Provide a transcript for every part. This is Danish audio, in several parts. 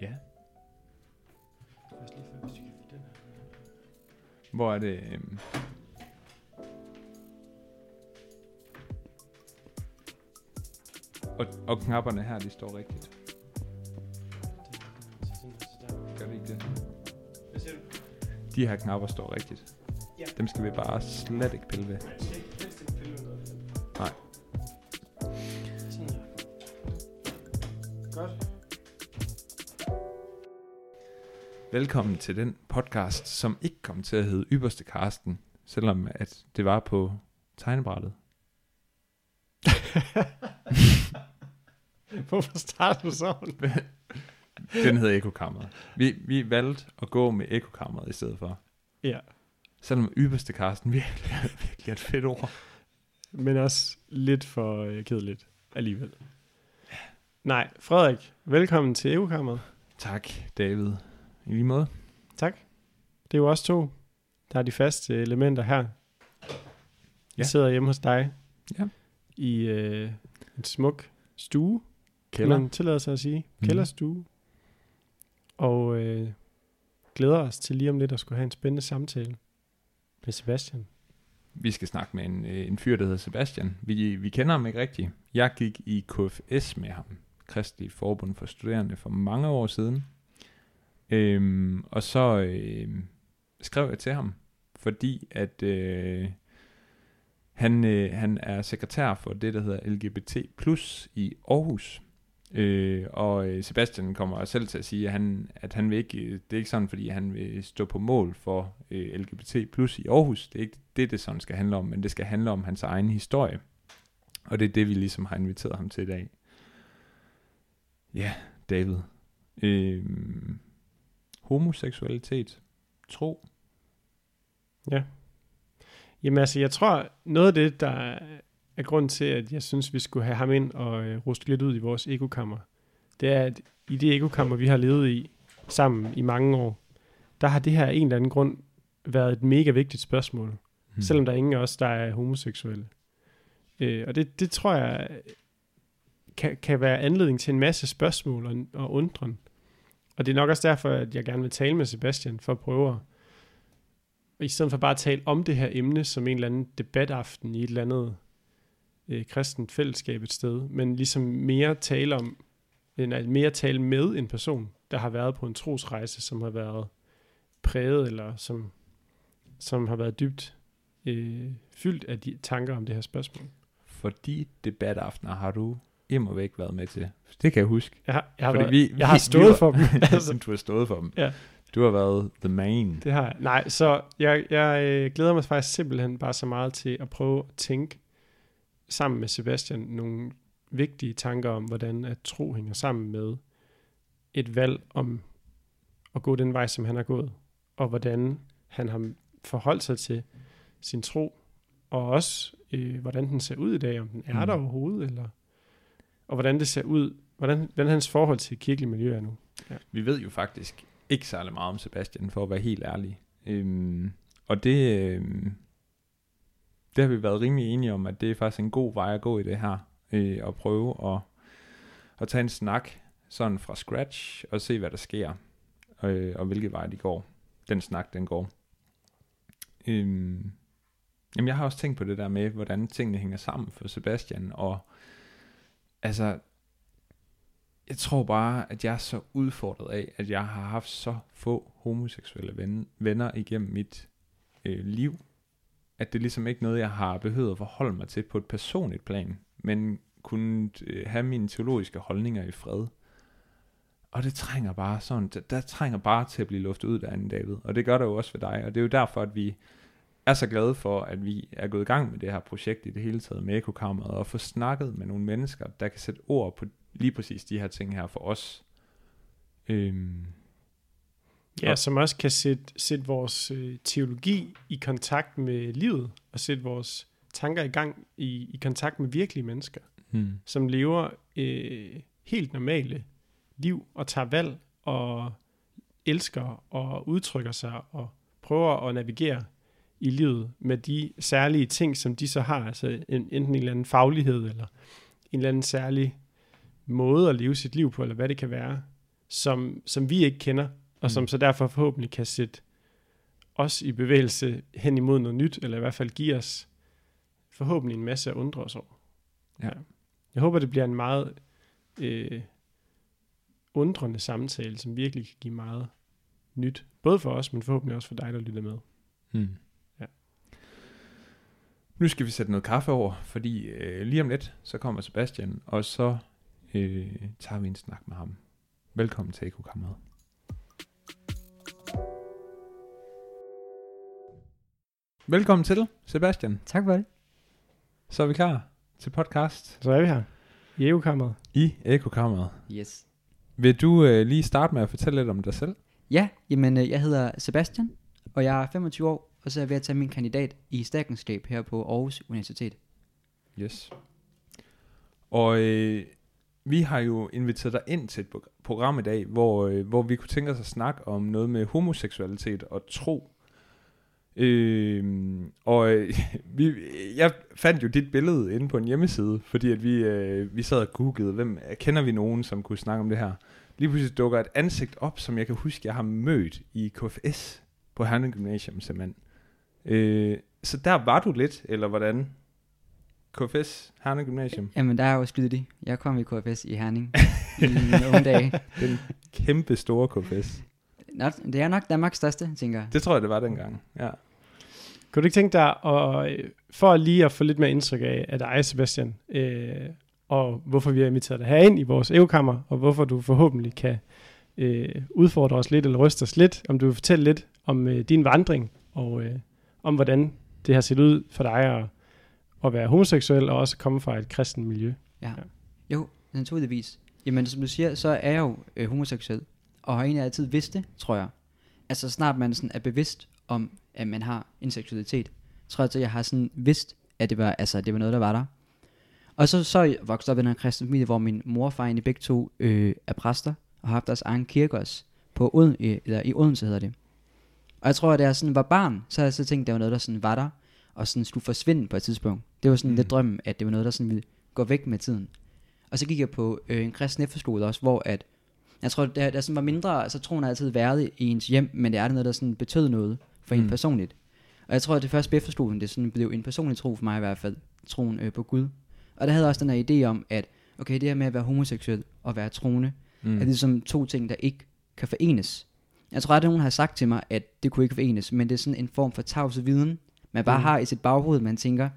Ja. Hvor er det... øhm, Og, og knapperne her, de står rigtigt. Gør det ikke det? Hvad siger du? De her knapper står rigtigt. Ja. Dem skal vi bare slet ikke pille ved. Velkommen til den podcast, som ikke kom til at hedde Ypperste Karsten, selvom at det var på tegnebrættet. Hvorfor starter du sådan? Den hedder Ekokammeret. Vi, vi valgte at gå med Ekokammeret i stedet for. Ja. Selvom Ypperste Karsten virkelig, virkelig er et fedt ord. Men også lidt for øh, kedeligt alligevel. Nej, Frederik, velkommen til EU-kammeret. Tak, David. I lige måde. Tak. Det er jo os to, der er de faste elementer her. Vi Ja. sidder hjemme hos dig. Ja. I øh, en smuk stue, Kælder. man tillade sig at sige. Mhm. Kælderstue. Og øh, glæder os til lige om lidt at skulle have en spændende samtale med Sebastian. Vi skal snakke med en, øh, en fyr, der hedder Sebastian. Vi, vi kender ham ikke rigtigt. Jeg gik i KFS med ham, Kristelig Forbund for Studerende, for mange år siden. Øhm, og så øh, skrev jeg til ham, fordi at øh, han, øh, han er sekretær for det, der hedder LGBT Plus i Aarhus. Øh, og øh, Sebastian kommer selv til at sige, at han, at han vil ikke, det er ikke sådan, fordi han vil stå på mål for øh, LGBT Plus i Aarhus. Det er ikke det, det sådan skal handle om, men det skal handle om hans egen historie. Og det er det, vi ligesom har inviteret ham til i dag. Ja, David. Øh, homoseksualitet. Tro. Ja. Jamen altså, jeg tror, noget af det, der er grund til, at jeg synes, vi skulle have ham ind og øh, ruske lidt ud i vores ekokammer, det er, at i det ekokammer, vi har levet i sammen i mange år, der har det her en eller anden grund været et mega vigtigt spørgsmål, Hmm. mm. selvom der er ingen af os, der er homoseksuelle. Øh, og det, det tror jeg kan, kan være anledning til en masse spørgsmål og, og undren. Og det er nok også derfor, at jeg gerne vil tale med Sebastian, for at prøve at i stedet for bare at tale om det her emne som en eller anden debataften i et eller andet øh, kristent fællesskab et sted, men ligesom mere tale om, nej, mere tale med en person, der har været på en trosrejse, som har været præget, eller som, som har været dybt øh, fyldt af de tanker om det her spørgsmål. For de debataftener har du immer væk været med til. Det kan jeg huske. Jeg har, jeg har, Fordi været, vi- jeg har stået vi var- for dem. altså. Du har stået for dem. Ja. Du har været the man. Det har jeg. Nej, så jeg, jeg øh, glæder mig faktisk simpelthen bare så meget til at prøve at tænke sammen med Sebastian nogle vigtige tanker om, hvordan at tro hænger sammen med et valg om at gå den vej, som han har gået, og hvordan han har forholdt sig til sin tro, og også øh, hvordan den ser ud i dag, om den er Mm. der overhovedet, eller og hvordan det ser ud, hvordan, hvordan hans forhold til kirkelig miljø er nu. Vi ved jo faktisk ikke særlig meget om Sebastian, for at være helt ærlig. Øhm, og det, øhm, det har vi været rimelig enige om, at det er faktisk en god vej at gå i det her. Øh, at prøve at, at tage en snak sådan fra scratch, og se hvad der sker, øh, og hvilke vej de går. Den snak, den går. Øhm, jamen jeg har også tænkt på det der med, hvordan tingene hænger sammen for Sebastian, og altså, jeg tror bare, at jeg er så udfordret af, at jeg har haft så få homoseksuelle ven, venner igennem mit øh, liv, at det er ligesom ikke noget, jeg har behøvet at forholde mig til på et personligt plan, men kunne øh, have mine teologiske holdninger i fred. Og det trænger bare sådan, der, der trænger bare til at blive luftet ud derinde, David. Og det gør der jo også for dig, og det er jo derfor, at vi er så glade for, at vi er gået i gang med det her projekt i det hele taget med ekokammeret, og få snakket med nogle mennesker, der kan sætte ord på lige præcis de her ting her for os. Øhm, Ja, Og- som også kan sætte, sætte vores øh, teologi i kontakt med livet, og sætte vores tanker i gang i, i kontakt med virkelige mennesker, hmm. som lever øh, helt normale liv, og tager valg, og elsker, og udtrykker sig, og prøver at navigere i livet med de særlige ting, som de så har, altså en, enten en eller anden faglighed, eller en eller anden særlig måde at leve sit liv på, eller hvad det kan være, som, som vi ikke kender, og Mm. som så derfor forhåbentlig kan sætte os i bevægelse hen imod noget nyt, eller i hvert fald give os forhåbentlig en masse at undre os over. Ja. Jeg håber, det bliver en meget øh, undrende samtale, som virkelig kan give meget nyt. Både for os, men forhåbentlig også for dig, der lytter med. Mm. Nu skal vi sætte noget kaffe over, fordi øh, lige om lidt, så kommer Sebastian, og så øh, tager vi en snak med ham. Velkommen til Ekokammeret. Velkommen til, Sebastian. Tak for det. Så er vi klar til podcast Så er vi her i EU-kammeret. i Ekokammeret. Yes. Vil du øh, lige starte med at fortælle lidt om dig selv? Ja, jamen øh, jeg hedder Sebastian, og jeg er 25 år, og så er jeg ved at tage min kandidat i statskundskab her på Aarhus Universitet. Yes. Og øh, vi har jo inviteret dig ind til et program i dag, hvor, øh, hvor vi kunne tænke os at snakke om noget med homoseksualitet og tro. Øh, og øh, vi, jeg fandt jo dit billede inde på en hjemmeside, fordi at vi, øh, vi sad og googlede, hvem kender vi nogen, som kunne snakke om det her. Lige pludselig dukker et ansigt op, som jeg kan huske, jeg har mødt i KFS på Herning Gymnasium simpelthen. Øh, så der var du lidt, eller hvordan? KFS, Herning Gymnasium. Jamen, der er jo skydet i. Jeg kom i KFS i Herning i nogle dage. Den kæmpe store KFS. Nå, det er nok Danmarks største, tænker jeg. Det tror jeg, det var dengang. Ja. Kunne du ikke tænke dig, at, øh, for lige at få lidt mere indtryk af, af dig, Sebastian, øh, og hvorfor vi har inviteret dig herind i vores EU-kammer, og hvorfor du forhåbentlig kan øh, udfordre os lidt, eller ryste os lidt, om du vil fortælle lidt om øh, din vandring, og øh, om hvordan det har set ud for dig at, at være homoseksuel, og også komme fra et kristen miljø. Ja. Jo, naturligvis. Jamen, som du siger, så er jeg jo øh, homoseksuel, og har egentlig altid vidst det, tror jeg. Altså, snart man sådan er bevidst om, at man har en seksualitet, tror jeg, at jeg har sådan vidst, at det var, altså, det var noget, der var der. Og så, så jeg vokset op i en kristen familie, hvor min mor og far egentlig begge to øh, er præster, og har haft deres egen kirke også, på Oden, øh, eller i Odense hedder det. Og jeg tror, at da jeg sådan var barn, så havde jeg så tænkt, at det var noget, der sådan var der, og sådan skulle forsvinde på et tidspunkt. Det var sådan Mm. lidt drømmen, at det var noget, der sådan ville gå væk med tiden. Og så gik jeg på øh, en kristen efterskole også, hvor at, jeg tror, da der sådan var mindre, så troen har altid været i ens hjem, men det er det noget, der sådan betød noget for en Mm. personligt. Og jeg tror, at det første efterskolen, det sådan blev en personlig tro for mig i hvert fald, troen øh, på Gud. Og der havde jeg også den her idé om, at okay, det her med at være homoseksuel og være troende, mm. er ligesom to ting, der ikke kan forenes. Jeg tror, at nogen har sagt til mig, at det kunne ikke forenes, men det er sådan en form for tavse viden, man bare Mm. har i sit baghoved, man tænker,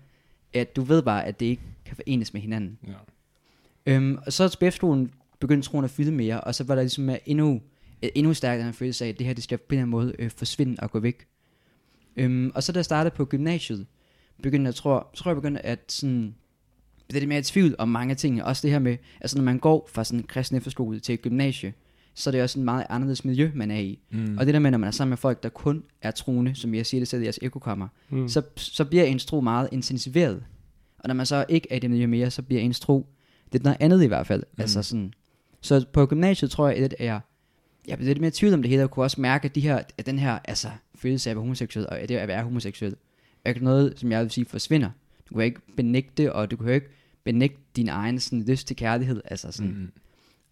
at du ved bare, at det ikke kan forenes med hinanden. Ja. Øhm, og så på efterskolen begyndte troen at fylde mere, og så var der ligesom endnu, et endnu stærkere en følelse af, at det her det skal på en eller anden måde øh, forsvinde og gå væk. Øhm, og så da jeg startede på gymnasiet, begyndte jeg, tror, tror jeg begyndte at sådan, det er mere i tvivl om mange ting, også det her med, altså når man går fra sådan en kristen efterskole til et gymnasie, så er det også en meget anderledes miljø, man er i. Mm. Og det der med, når man er sammen med folk, der kun er troende, som jeg siger det selv i jeres ekokammer, Mm. så, så bliver ens tro meget intensiveret. Og når man så ikke er i det miljø mere, så bliver ens tro, det er noget andet i hvert fald. Mm. Altså sådan. Så på gymnasiet tror jeg, at jeg, jeg blev lidt mere i tvivl om det hele, og kunne også mærke, at, de her, at den her altså, følelse af at være homoseksuel, og det at være homoseksuel, er ikke noget, som jeg vil sige, forsvinder. Du kan ikke benægte, og du kan ikke benægte din egen sådan, lyst til kærlighed. Altså sådan. Mm.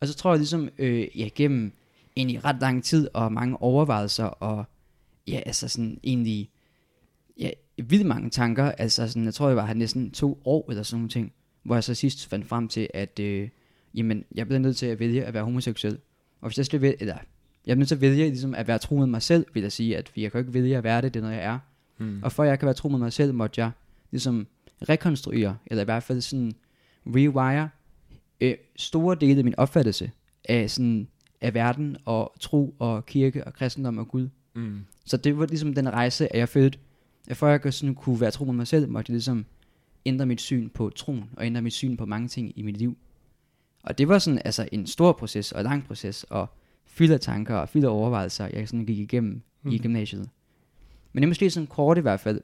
Og så tror jeg ligesom, øh, ja, gennem egentlig ret lang tid og mange overvejelser og ja, altså sådan egentlig ja, vildt mange tanker. Altså sådan, jeg tror, jeg var her næsten to år eller sådan nogle ting, hvor jeg så sidst fandt frem til, at øh, jamen, jeg blev nødt til at vælge at være homoseksuel. Og hvis jeg skal vælge, eller jeg er nødt til at vælge ligesom at være tro med mig selv, vil jeg sige, at jeg kan ikke vælge at være det, det er noget, jeg er. Mm. Og for at jeg kan være tro med mig selv, måtte jeg ligesom rekonstruere, eller i hvert fald sådan rewire øh, store dele af min opfattelse af, sådan, af verden og tro og kirke og kristendom og Gud. Mm. Så det var ligesom den rejse, at jeg følte, at for at jeg sådan kunne være tro med mig selv, måtte jeg ligesom ændre mit syn på troen, og ændre mit syn på mange ting i mit liv. Og det var sådan altså en stor proces, og lang proces, og fyldt af tanker og fyldt af overvejelser, jeg sådan gik igennem mm. i gymnasiet. Men det er måske sådan kort i hvert fald,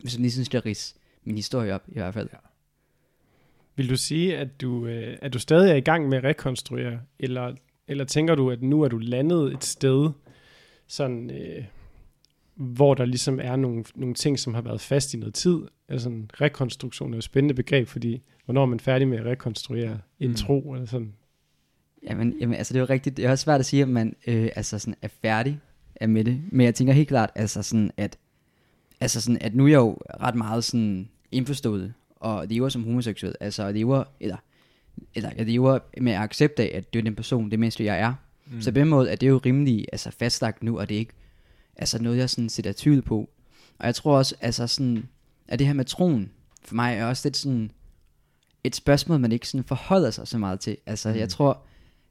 hvis jeg lige sådan skal ridse min historie op i hvert fald. Ja. Vil du sige, at du, øh, at du stadig er i gang med at rekonstruere, eller, eller tænker du, at nu er du landet et sted, sådan, øh, hvor der ligesom er nogle, nogle ting, som har været fast i noget tid? Altså en rekonstruktion er jo et spændende begreb, fordi hvornår er man færdig med at rekonstruere en Mm. mm. tro? Eller sådan. Jamen, jamen, altså det er jo rigtigt. Det er også svært at sige, at man øh, altså sådan er færdig er med det. Men jeg tænker helt klart, altså sådan, at, altså sådan, at nu er jeg jo ret meget sådan indforstået, og lever som homoseksuel. Altså lever, eller, eller jeg lever med accept af, at det er den person, det mindste jeg er. Mm. Så på den måde er det jo rimelig altså, fastlagt nu, og det er ikke altså, noget, jeg sådan sætter tvivl på. Og jeg tror også, altså sådan, at det her med troen, for mig er også lidt sådan et spørgsmål, man ikke sådan forholder sig så meget til. Altså, mm. jeg tror,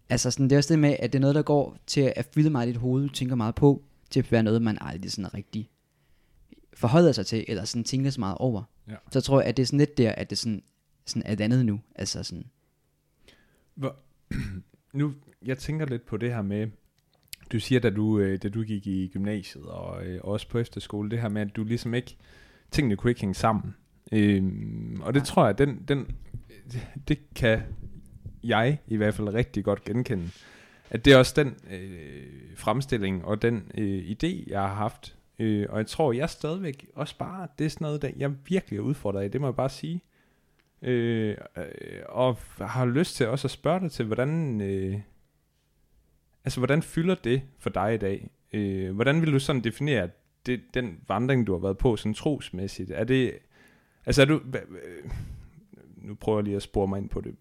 altså sådan, det er også det med, at det er noget, der går til at fylde meget i dit hoved, du tænker meget på, til at være noget, man aldrig sådan rigtig forholder sig til, eller sådan tænker så meget over. Ja. Så tror jeg, at det er sådan lidt der, at det sådan, sådan er et andet nu. Altså sådan, Hvor, nu, jeg tænker lidt på det her med, du siger, da du, øh, da du gik i gymnasiet og øh, også på efterskole, det her med, at du ligesom ikke, tingene kunne ikke hænge sammen. Øhm, og det Nej. tror jeg, den, den, det kan jeg i hvert fald rigtig godt genkende. At det er også den øh, fremstilling og den øh, idé, jeg har haft. Øh, og jeg tror, jeg stadigvæk også bare, det er sådan noget, der jeg virkelig er udfordret af, det må jeg bare sige. Øh, øh, og har lyst til også at spørge dig til, hvordan, øh, altså, hvordan fylder det for dig i dag? Øh, hvordan vil du sådan definere det, den vandring, du har været på, sådan trosmæssigt? Er det, altså er du, hva- nu prøver jeg lige at spore mig ind på det.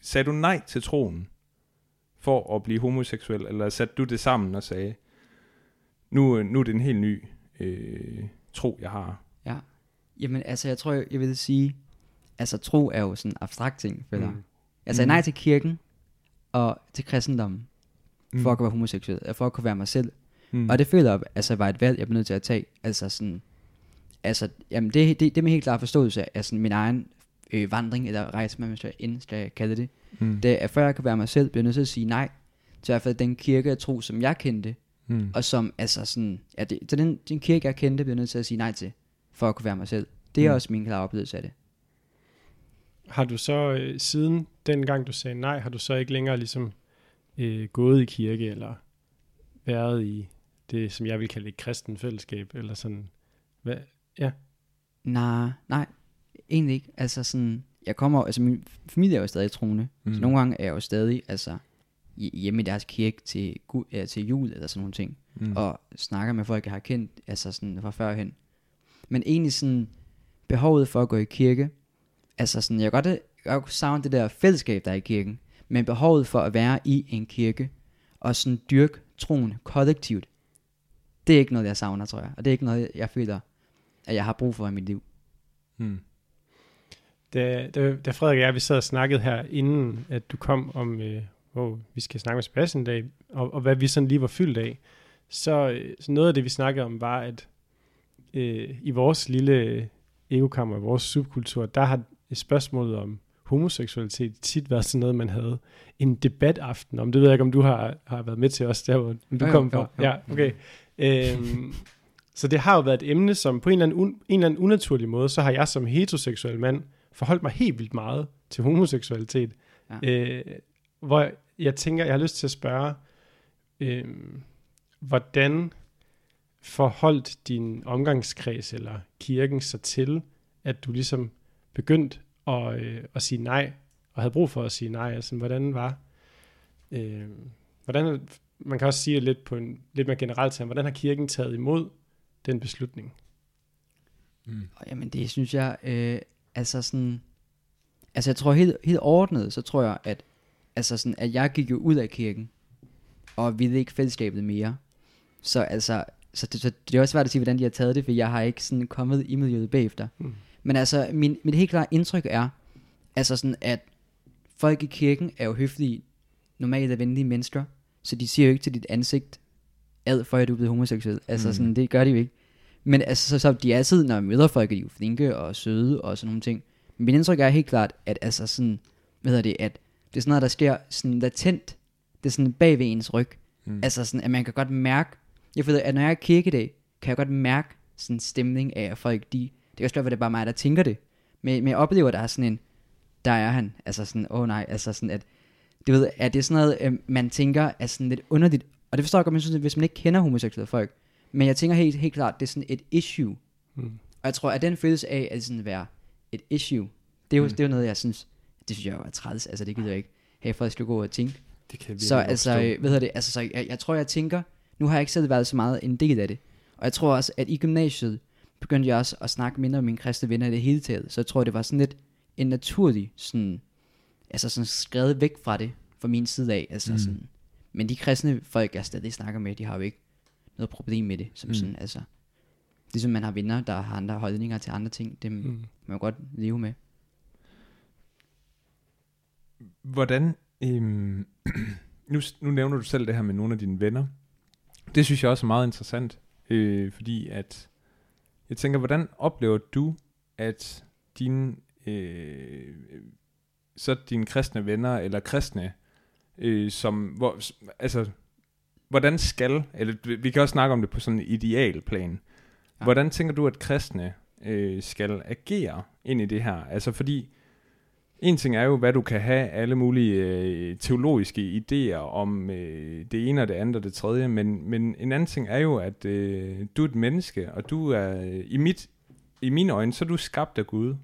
Sagde du nej til troen for at blive homoseksuel, eller satte du det sammen og sagde, nu, øh, nu er det en helt ny øh, tro, jeg har? ja. Jamen, altså, jeg tror, jeg, jeg vil sige, altså, tro er jo sådan en abstrakt ting, føler mm. Jeg sagde Mm. nej til kirken, og til kristendommen, Mm. for at kunne være homoseksuel, og for at kunne være mig selv. Mm. Og det føler jeg, altså, var et valg, jeg blev nødt til at tage. Altså sådan, altså, jamen, det, det, det er min helt klare forståelse af sådan, min egen øh, vandring, eller rejse, man skal, ind, skal jeg kalde det. mm. Det er, at før jeg kan være mig selv, bliver jeg nødt til at sige nej til i hvert fald den kirke og tro, som jeg kendte, Mm. og som, altså sådan, ja, det, så den, den kirke, jeg kendte, bliver jeg nødt til at sige nej til, for at kunne være mig selv. Det er Mm. også min klare oplevelse af det. Har du så øh, siden den gang du sagde nej, har du så ikke længere ligesom øh, gået i kirke eller været i det, som jeg vil kalde et kristen fællesskab, eller sådan, hvad? Nej, nej, egentlig ikke. Altså sådan, jeg kommer, altså min familie er jo stadig troende, mm. så nogle gange er jeg jo stadig, altså, hjemme i deres kirke til, ja, til jul eller sådan nogle ting, Mm. og snakker med folk, jeg har kendt, altså sådan fra førhen. Men egentlig sådan, behovet for at gå i kirke, altså sådan, jeg kan godt, jeg kan savne det der fællesskab, der er i kirken, men behovet for at være i en kirke, og sådan dyrke troen kollektivt, det er ikke noget, jeg savner, tror jeg. Og det er ikke noget, jeg føler, at jeg har brug for i mit liv. Mm. Da, da, da Frederik og jeg, vi sad og snakkede her, inden at du kom om, øh, hvor vi skal snakke med Sebastian i dag, og, og hvad vi sådan lige var fyldt af, så, øh, så noget af det, vi snakkede om, var, at øh, i vores lille egokammer, i vores subkultur, der har spørgsmålet om homoseksualitet tit været sådan noget, man havde en debataften om. Det ved jeg ikke, om du har, har været med til os der, hvor du Jo, jo, kom jo, fra. jo. Ja, okay. Øhm, så det har jo været et emne, som på en eller, anden un, en eller anden unaturlig måde, så har jeg som heteroseksuel mand forholdt mig helt vildt meget til homoseksualitet. Ja. Øh, hvor jeg tænker, jeg har lyst til at spørge, øh, hvordan forholdt din omgangskreds eller kirken sig til, at du ligesom begyndt at, øh, at sige nej, og havde brug for at sige nej? Altså, hvordan var... Øh, hvordan, man kan også sige lidt på en lidt mere generelt term, hvordan har kirken taget imod den beslutning? Mm. Jamen det synes jeg, øh, altså sådan, altså jeg tror helt, helt ordnet, så tror jeg, at, altså sådan, at jeg gik jo ud af kirken, og ville ikke fællesskabet mere. Så altså, så det, så det er også svært at sige, hvordan de har taget det, for jeg har ikke sådan kommet i miljøet bagefter. Mm. Men altså, min, mit helt klare indtryk er, altså sådan, at folk i kirken er jo høflige, normalt og venlige mennesker, så de siger jo ikke til dit ansigt, ad for at du er blevet homoseksuel. Altså mm. sådan, det gør de jo ikke. Men altså, så, så de er altid, når jeg møder folk, er de jo flinke og søde og sådan nogle ting. Men mit indtryk er helt klart, at altså sådan, hvad hedder det, at det er sådan noget, der sker sådan latent. Det er sådan bag ved ens ryg. Mm. Altså sådan, at man kan godt mærke, jeg føler, at når jeg er kirkedag, kan jeg godt mærke sådan en stemning af, at folk, de, det kan også være, det er bare mig, der tænker det. Men, men jeg oplever, at der er sådan en, der er han, altså sådan, åh oh nej, altså sådan, at, du ved, at det er sådan noget, øh, man tænker er sådan lidt underligt, og det forstår jeg godt, men jeg synes, at hvis man ikke kender homoseksuelle folk, men jeg tænker helt, helt klart, det er sådan et issue, Mm. og jeg tror, at den følelse af, at sådan være et issue, det er jo, mm. det er jo noget, jeg synes, det synes jeg er træls, altså det gider jeg ikke have, for at skal gå og tænke. Det kan jeg Så altså, godt øh, hvad hedder det, altså, så jeg, jeg tror, jeg tænker, nu har jeg ikke selv været så meget en del af det, og jeg tror også, at i gymnasiet begyndte jeg også at snakke mindre med mine kristne venner i det hele taget, så jeg tror, det var sådan lidt en naturlig, sådan, altså sådan skrevet væk fra det, fra min side af, altså Mm. sådan, men de kristne folk, jeg stadig snakker med, de har jo ikke noget problem med det, som Mm. sådan, altså, ligesom man har venner, der har andre holdninger til andre ting, dem mm. Man godt leve med. Hvordan, øhm, nu, nu nævner du selv det her med nogle af dine venner. Det synes jeg også er meget interessant, øh, fordi at, jeg tænker, hvordan oplever du, at dine, øh, så dine kristne venner, eller kristne, øh, som, hvor, altså, hvordan skal, eller vi- kan også snakke om det på sådan en idealplan. Ja. hvordan tænker du, at kristne øh, skal agere ind i det her? Altså fordi, en ting er jo, hvad du kan have alle mulige øh, teologiske idéer om øh, det ene og det andet og det tredje, men, men en anden ting er jo, at øh, du er et menneske, og du er, øh, i, mit, i mine øjne, så er du skabt af Gud.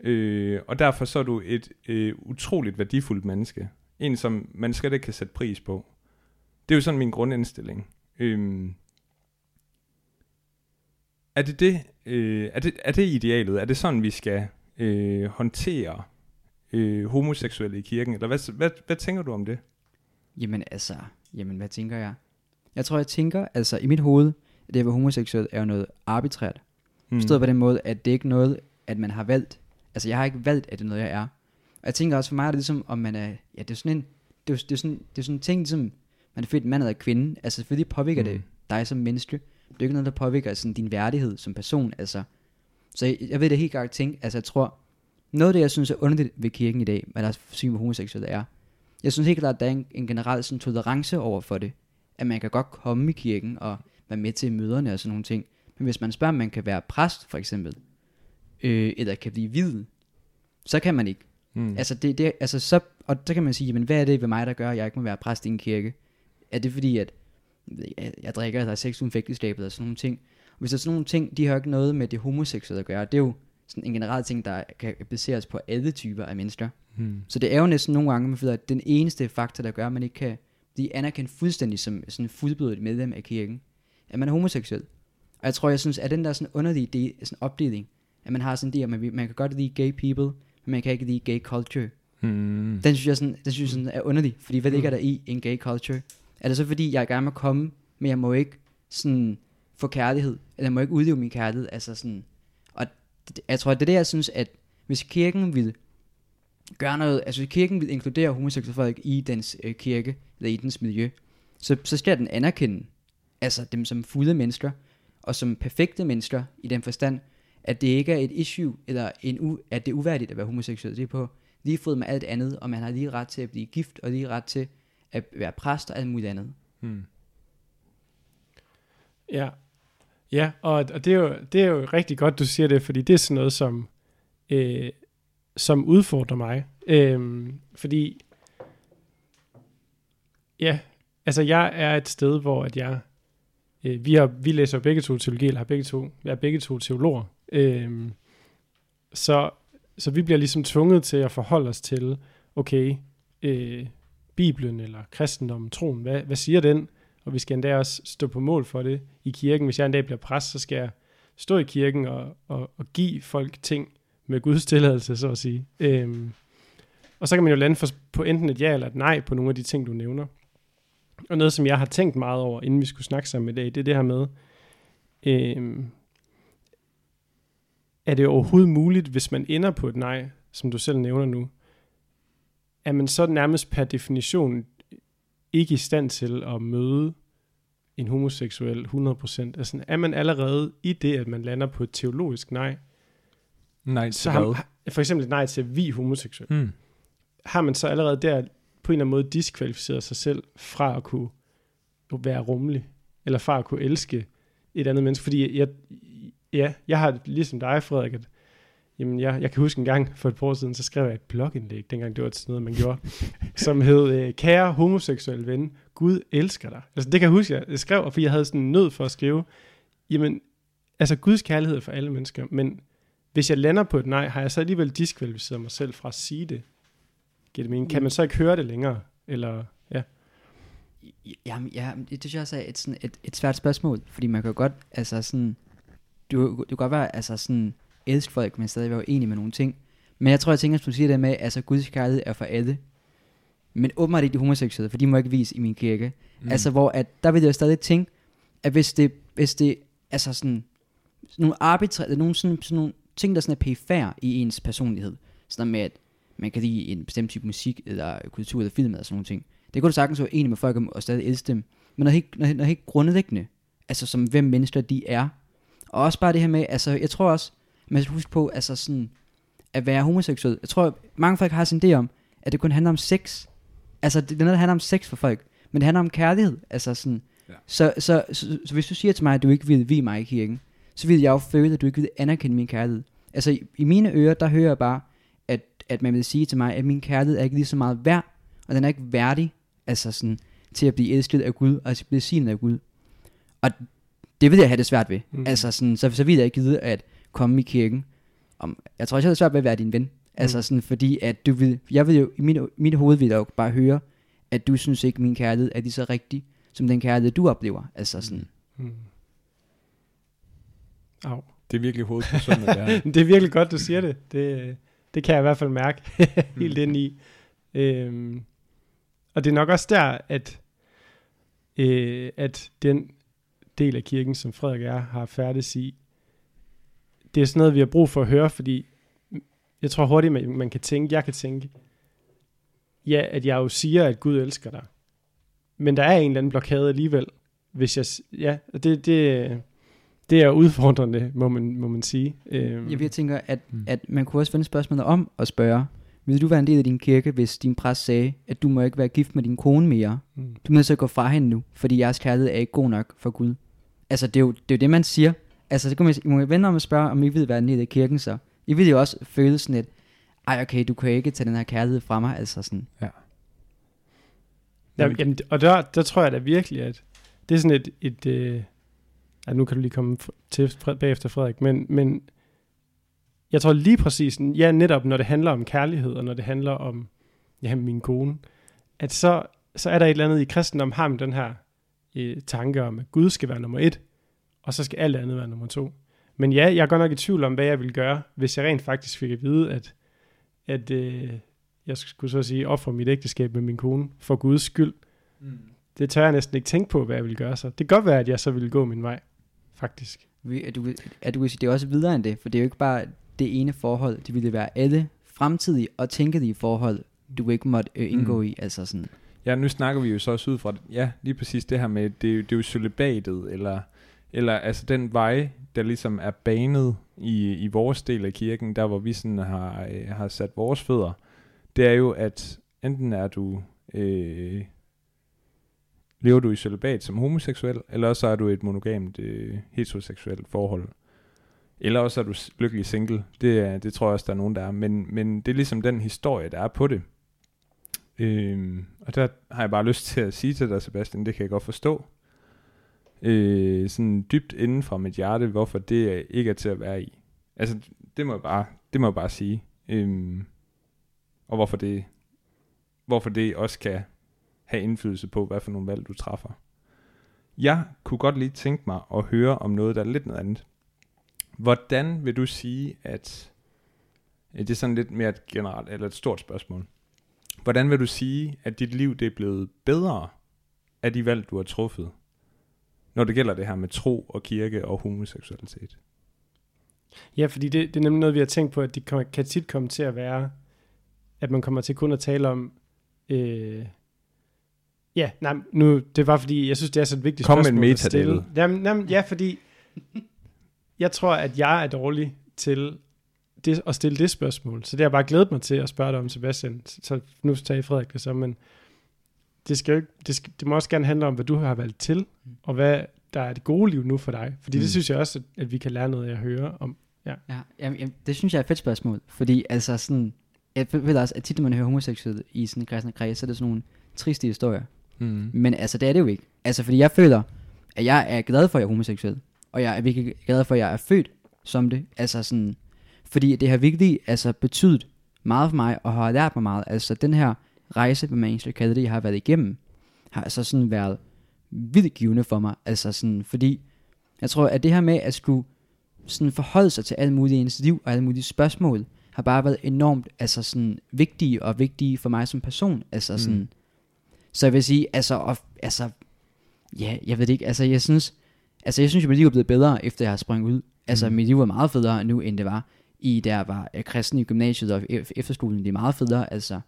Øh, og derfor så er du et øh, utroligt værdifuldt menneske. En, som man slet ikke kan sætte pris på. Det er jo sådan min grundindstilling. Øh, er det det, øh, er det, er det idealet? Er det sådan, vi skal øh, håndtere øh, homoseksuelle i kirken? Eller hvad, hvad, hvad tænker du om det? Jamen altså, jamen hvad tænker jeg? Jeg tror, jeg tænker, altså i mit hoved, at det at være homoseksuel er jo noget arbitrært. Mm. Forstået på den måde, at det ikke er noget, at man har valgt. Altså jeg har ikke valgt, at det er noget, jeg er. Og jeg tænker også for mig, er det ligesom, om man er, ja det er sådan en, det er, det er sådan, det er sådan en ting, ligesom, man er født mand eller kvinde. Altså selvfølgelig påvirker mm. det dig som menneske. Det er ikke noget, der påvirker sådan, din værdighed som person. Altså. Så jeg, jeg ved det helt klart tænke, altså jeg tror, noget af det, jeg synes er underligt ved kirken i dag, hvad der er syn på homoseksuelle er, jeg synes helt klart, at der er en, en generel sådan, tolerance over for det. At man kan godt komme i kirken og være med til møderne og sådan nogle ting. Men hvis man spørger, om man kan være præst, for eksempel, øh, eller kan blive hvid, så kan man ikke. Mm. Altså, det, det, altså så, og så kan man sige, men hvad er det ved mig, der gør, at jeg ikke må være præst i en kirke? Er det fordi, at jeg, jeg drikker, eller har sex uden fægteskab, eller sådan nogle ting? Hvis der er sådan nogle ting, de har ikke noget med det homoseksuelle at gøre. Det er jo sådan en generel ting, der kan baseres på alle typer af mennesker. Mm. Så det er jo næsten nogle gange, man føler, at den eneste faktor, der gør, at man ikke kan blive anerkendt fuldstændig som sådan fuldblodet medlem af kirken, at man er homoseksuel. Og jeg tror, jeg synes, at den der sådan underlige del, sådan opdeling, at man har sådan det, at man, man kan godt lide gay people, men man kan ikke lide gay culture. Mm. Den synes jeg, sådan, den synes jeg sådan er underlig, fordi hvad ligger der i en gay culture? Er det så fordi, jeg gerne må komme, men jeg må ikke sådan få kærlighed, eller må ikke udleve min kærlighed, altså sådan, og jeg tror, det er det, jeg synes, at hvis kirken vil gøre noget, altså hvis kirken vil inkludere homoseksuelle folk i dens øh, kirke, eller i dens miljø, så, så skal den anerkende, altså dem som fulde mennesker, og som perfekte mennesker, i den forstand, at det ikke er et issue, eller en u, at det er uværdigt at være homoseksuel. Det er på lige fod med alt andet, og man har lige ret til at blive gift, og lige ret til at være præst og alt muligt andet. Mm. Ja, ja og, og det, er jo, det er jo rigtig godt, du siger det, fordi det er sådan noget, som, øh, som udfordrer mig. Øh, fordi, ja, altså jeg er et sted, hvor at jeg, øh, vi, har, vi læser begge to teologi, eller har begge to, jeg er begge to teologer. Øh, så, så vi bliver ligesom tvunget til at forholde os til, okay, øh, Bibelen eller kristendommen, troen, hvad, hvad siger den? Og vi skal endda også stå på mål for det i kirken. Hvis jeg en dag bliver præst, så skal jeg stå i kirken og, og, og give folk ting med Guds tilladelse, så at sige. Øhm, og så kan man jo lande for, på enten et ja eller et nej på nogle af de ting, du nævner. Og noget, som jeg har tænkt meget over, inden vi skulle snakke sammen i dag, det er det her med, øhm, er det overhovedet muligt, hvis man ender på et nej, som du selv nævner nu, er man så nærmest per definition ikke i stand til at møde en homoseksuel 100%. Altså er man allerede i det, at man lander på et teologisk nej, Nej, så til har, hvad? har- for eksempel et nej til at vi er homoseksuel, Mm. har man så allerede der på en eller anden måde diskvalificeret sig selv fra at kunne være rummelig, eller fra at kunne elske et andet menneske, fordi jeg, ja, jeg har ligesom dig, Frederik, at Jamen, jeg, jeg kan huske en gang for et par år siden, så skrev jeg et blogindlæg, dengang det var sådan noget, man gjorde, som hed, øh, kære homoseksuelle ven, Gud elsker dig. Altså, det kan jeg huske, jeg- jeg skrev, fordi jeg havde sådan nød for at skrive, jamen, altså Guds kærlighed er for alle mennesker, men hvis jeg lander på et nej, har jeg så alligevel diskvalificeret mig selv fra at sige det. Giver det mening? Kan man så ikke høre det længere? Eller, ja. Jamen, ja, det synes jeg også er et, sådan et, et svært spørgsmål, fordi man kan jo godt, altså sådan, du, du kan godt være, altså sådan, elske folk, men stadig være uenig med nogle ting. Men jeg tror, jeg tænker, at du siger det med, altså Guds kærlighed er for alle. Men åbenbart ikke de homoseksuelle, for de må ikke vise i min kirke. Mm. Altså, hvor at, der vil jeg stadig tænke, at hvis det, hvis det altså sådan, nogle arbitrære, nogle, sådan, sådan nogle ting, der sådan er perifære i ens personlighed. Sådan med, at man kan lide en bestemt type musik, eller kultur, eller film, eller sådan nogle ting. Det kunne du sagtens være enig med folk om, og stadig elske dem. Men noget helt, noget, noget helt grundlæggende, altså som hvem mennesker de er. Og også bare det her med, altså jeg tror også, man skal huske på, altså sådan, at være homoseksuel. Jeg tror, mange folk har sådan idé om, at det kun handler om sex. Altså, det er noget, der handler om sex for folk. Men det handler om kærlighed. Altså sådan, Ja. så, så, så, så, så, hvis du siger til mig, at du ikke vil vide mig i kirken, så vil jeg jo føle, at du ikke vil anerkende min kærlighed. Altså, i, i mine ører, der hører jeg bare, at, at man vil sige til mig, at min kærlighed er ikke lige så meget værd, og den er ikke værdig, altså sådan, til at blive elsket af Gud, og til at blive signet af Gud. Og det vil jeg have det svært ved. Mm. Altså sådan, så, så vil jeg ikke vide at komme i kirken. Om, jeg tror også, jeg har det svært ved at være din ven. Altså Mm. sådan, fordi at du vil, jeg vil jo, i mit, mit hoved vil jeg jo bare høre, at du synes ikke, min kærlighed er lige så rigtig, som den kærlighed, du oplever. Altså sådan, Mm. Au. Det er virkelig hovedet på søndag, det. Det er virkelig godt, du siger det. Det, det kan jeg i hvert fald mærke helt ind i. Øhm, og det er nok også der, at, øh, at den del af kirken, som Frederik er, har færdes i, det er sådan noget, vi har brug for at høre, fordi jeg tror hurtigt, man, man kan tænke, jeg kan tænke, ja, at jeg jo siger, at Gud elsker dig. Men der er en eller anden blokade alligevel, hvis jeg, ja, det, det, det er udfordrende, må man, må man sige. Øhm, jeg, jeg tænker, at, Mm. at man kunne også vende spørgsmålet om og spørge, vil du være en del af din kirke, hvis din præst sagde, at du må ikke være gift med din kone mere? mm, Du må så gå fra hende nu, fordi jeres kærlighed er ikke god nok for Gud. Altså, det er jo det, er jo det man siger. Altså, det kan man, I må vende om at spørge, om I vil være en del af kirken så. I vil jo også føle sådan et, ej okay, du kan ikke tage den her kærlighed fra mig, altså sådan. Ja, jamen, og der, der tror jeg da virkelig, at det er sådan et, et øh, ja, nu kan du lige komme til bagefter Frederik, men, men jeg tror lige præcis, ja netop når det handler om kærlighed, og når det handler om ja, min kone, at så, så er der et eller andet i kristendom, har man den her øh, tanke om, at Gud skal være nummer et, og så skal alt andet være nummer to. Men ja, jeg er godt nok i tvivl om, hvad jeg ville gøre, hvis jeg rent faktisk fik at vide, at, at øh, jeg skulle så at sige ofre mit ægteskab med min kone for Guds skyld. Mm. Det tør jeg næsten ikke tænke på, hvad jeg ville gøre så. Det kan godt være, at jeg så ville gå min vej, faktisk. Vi- At du, at du det er også videre end det, for det er jo ikke bare det ene forhold, det ville være alle fremtidige og tænkelige forhold, du ikke måtte øh, indgå Mm. i, altså sådan. Ja, nu snakker vi jo så også ud fra, ja, lige præcis det her med, det, er jo- det er jo celibatet, eller, eller altså den vej, der ligesom er banet i, i vores del af kirken, der hvor vi sådan har, øh, har sat vores fødder, det er jo, at enten er du, øh, lever du i celibat som homoseksuel, eller også er du et monogamt øh, heteroseksuelt forhold. Eller også er du lykkelig single. Det, er, det tror jeg også, der er nogen, der er. Men, men det er ligesom den historie, der er på det. Øhm, og der har jeg bare lyst til at sige til dig, Sebastian, det kan jeg godt forstå. Øh, sådan dybt inden fra mit hjerte, hvorfor det ikke er til at være i. Altså, det må jeg bare, det må jeg bare sige. Øhm, og hvorfor det, hvorfor det også kan have indflydelse på, hvad for nogle valg du træffer. Jeg kunne godt lige tænke mig at høre om noget, der er lidt noget andet. Hvordan vil du sige, at øh, det er sådan lidt mere et generelt, eller et stort spørgsmål. Hvordan vil du sige, at dit liv det er blevet bedre af de valg, du har truffet, når det gælder det her med tro og kirke og homoseksualitet? Ja, fordi det, det er nemlig noget, vi har tænkt på, at det kan, kan tit komme til at være, at man kommer til kun at tale om... Øh, ja, nej, nu, det var fordi, jeg synes, det er så et vigtigt Kom med en spørgsmål at meta, stille. Jamen, jamen, ja, fordi jeg tror, at jeg er dårlig til det, at stille det spørgsmål. Så det har jeg bare glædet mig til at spørge dig om, Sebastian. Så nu tager Frederik det så, men det, skal jo ikke, det, skal, det må også gerne handle om, hvad du har valgt til, og hvad der er det gode liv nu for dig. Fordi mm. Mm. det synes jeg også, at, at vi kan lære noget af at høre om. Ja, jamen, jamen, det synes jeg er et fedt spørgsmål, fordi altså sådan, jeg ved også, at tit når man hører homoseksuelle i sådan en kristne kreds, så er det sådan nogle triste historier. Mm. Men altså, det er det jo ikke. Altså, fordi jeg føler, at jeg er glad for, at jeg er homoseksuel. Og jeg er virkelig glad for, at jeg er født som det. Altså sådan, fordi det har virkelig altså, betydet meget for mig, og har lært mig meget. Altså den her rejse, hvad man egentlig skal kalde det, jeg har været igennem, har altså sådan været vildt givende for mig. Altså sådan, fordi jeg tror, at det her med at skulle sådan forholde sig til alt muligt i ens liv og alle mulige spørgsmål, har bare været enormt altså sådan, vigtige og vigtige for mig som person. Altså Mm. sådan, Så jeg vil sige, altså, og, altså, ja, jeg ved det ikke, altså jeg synes, altså jeg synes jo, mit liv er blevet bedre, efter jeg har sprunget ud. Altså Mm. mit liv er meget federe nu, end det var i, jeg var øh, kristen i gymnasiet og ef- efterskolen. Det er meget federe, altså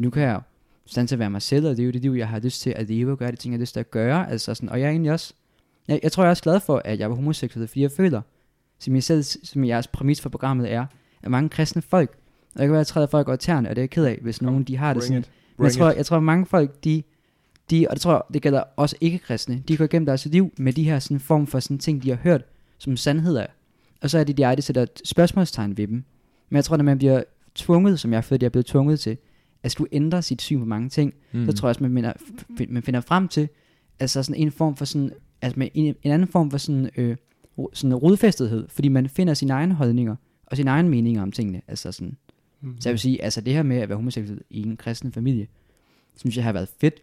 nu kan jeg stand til at være mig selv, og det er jo det liv, jeg har lyst til at leve og gøre de ting, jeg har lyst til at gøre. Altså sådan, og jeg er egentlig også, jeg, jeg tror, jeg er også glad for, at jeg var homoseksuel, fordi jeg føler, som jeg selv, som jeres præmis for programmet er, at mange kristne folk, og jeg kan være, at træder folk over tæerne, og det er jeg ked af, hvis nogen de har det sådan. Men jeg tror, jeg tror, at mange folk, de, de, og det tror jeg, det gælder også ikke-kristne, de går igennem deres liv med de her sådan form for sådan ting, de har hørt som sandheder. Og så er det de, de sætter spørgsmålstegn ved dem. Men jeg tror, når man bliver tvunget, som jeg føler, at jeg er blevet tvunget til, at skulle ændre sit syn på mange ting, mm. så tror jeg også, man finder, man finder frem til, altså sådan en form for sådan, altså med en, en anden form for sådan, øh, sådan rodfæstethed, fordi man finder sine egne holdninger, og sine egne meninger om tingene, altså sådan, Mm. så jeg vil sige, altså det her med at være homoseksuel i en kristen familie, synes jeg har været fedt,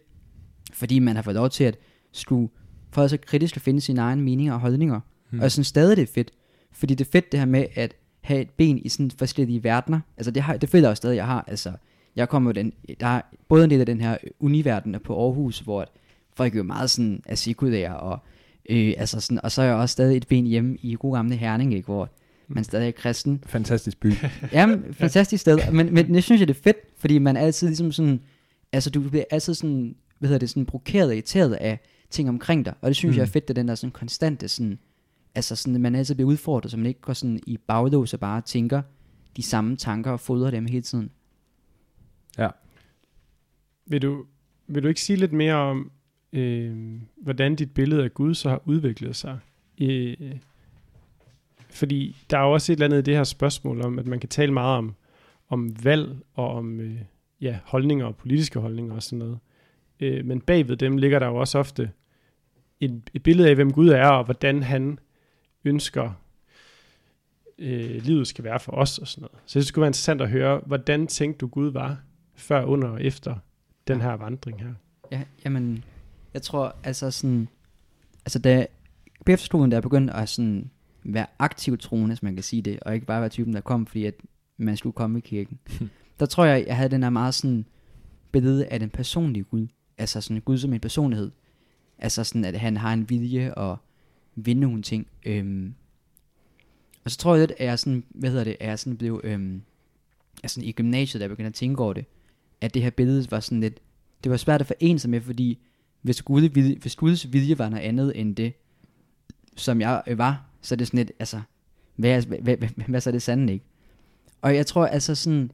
fordi man har fået lov til at skulle for så kritisk at finde sine egne meninger og holdninger. Mm. Og jeg synes stadig, det er fedt. Fordi det er fedt det her med at have et ben i sådan forskellige verdener. Altså det, har, det føler jeg også stadig, jeg har. Altså, jeg kommer den, der er både en del af den her univerden på Aarhus, hvor folk er jo meget sådan asikulære, og, øh, altså sådan, og så er jeg også stadig et ben hjemme i god gamle Herning, ikke, hvor man stadig er kristen. Fantastisk by. Jamen, fantastisk sted. Men, men det synes jeg, det er fedt, fordi man er altid ligesom sådan, altså du bliver altid sådan, hvad hedder det, sådan provokeret og irriteret af ting omkring dig. Og det synes mm. Mm. jeg er fedt, at den der sådan konstante sådan, altså sådan, man altid bliver udfordret, så man ikke går sådan i baglås og bare tænker de samme tanker og fodrer dem hele tiden. Ja. Vil du, vil du ikke sige lidt mere om, øh, hvordan dit billede af Gud så har udviklet sig? Øh, fordi der er jo også et eller andet i det her spørgsmål om, at man kan tale meget om, om valg og om øh, ja, holdninger og politiske holdninger og sådan noget. Øh, men bagved dem ligger der jo også ofte et, et billede af, hvem Gud er, og hvordan han ønsker, øh, livet skal være for os og sådan noget. Så det skulle være interessant at høre, hvordan tænkte du Gud var før, under og efter den her vandring her? Ja, jamen, jeg tror, altså sådan, altså da, da jeg begyndte at sådan være aktiv troende, hvis man kan sige det, og ikke bare være typen, der kom, fordi at man skulle komme i kirken, der tror jeg, jeg havde den her meget sådan billede af den personlige Gud, altså sådan Gud som en personlighed, altså sådan, at han har en vilje og vinde nogle ting, øhm, og så tror jeg lidt, at jeg sådan, hvad hedder det, at jeg sådan blev, øhm, altså i gymnasiet, jeg begyndte at tænke over det, at det her billede var sådan lidt, det var svært at forene sig med, fordi hvis, Gud, vilje, hvis Guds vilje var noget andet end det, som jeg øh, var, så er det sådan lidt, altså, hvad, hvad, hvad, hvad, hvad så er det sande, ikke? Og jeg tror altså sådan,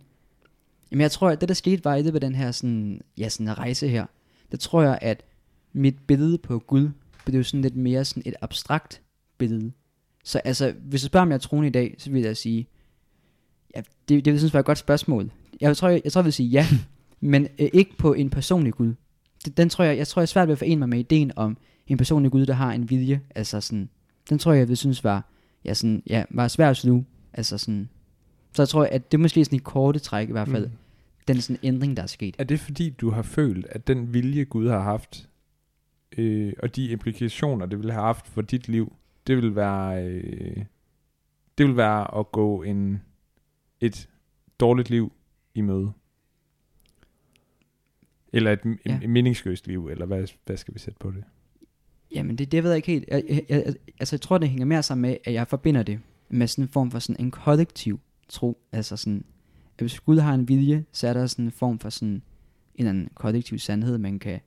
jamen jeg tror, at det der skete var i det på den her sådan, ja, sådan en rejse her, der tror jeg, at mit billede på Gud blev sådan lidt mere sådan et abstrakt billede. Så altså, hvis du spørger, om jeg er troende i dag, så vil jeg sige, ja, det, det vil jeg synes var et godt spørgsmål. Jeg tror, jeg, jeg tror, jeg vil sige ja, men øh, ikke på en personlig Gud. Det, den tror jeg, jeg tror, jeg er svært ved at forene mig med ideen om en personlig Gud, der har en vilje. Altså sådan, den tror jeg, jeg vil synes var, ja, sådan, ja, var svær at sluge. Altså sådan, så jeg tror, at det er måske sådan i korte træk i hvert fald, mm. den sådan ændring, der er sket. Er det fordi, du har følt, at den vilje, Gud har haft, øh, og de implikationer, det ville have haft for dit liv, det vil være, øh, det vil være at gå en, et dårligt liv i møde? Eller et, ja. Et meningsløst liv, eller hvad, hvad skal vi sætte på det? Jamen, det, det ved jeg ikke helt. Jeg, jeg, jeg, altså, jeg tror, det hænger mere sammen med, at jeg forbinder det med sådan en form for sådan en kollektiv tro. Altså sådan, at hvis Gud har en vilje, så er der sådan en form for sådan en eller anden kollektiv sandhed, man kan,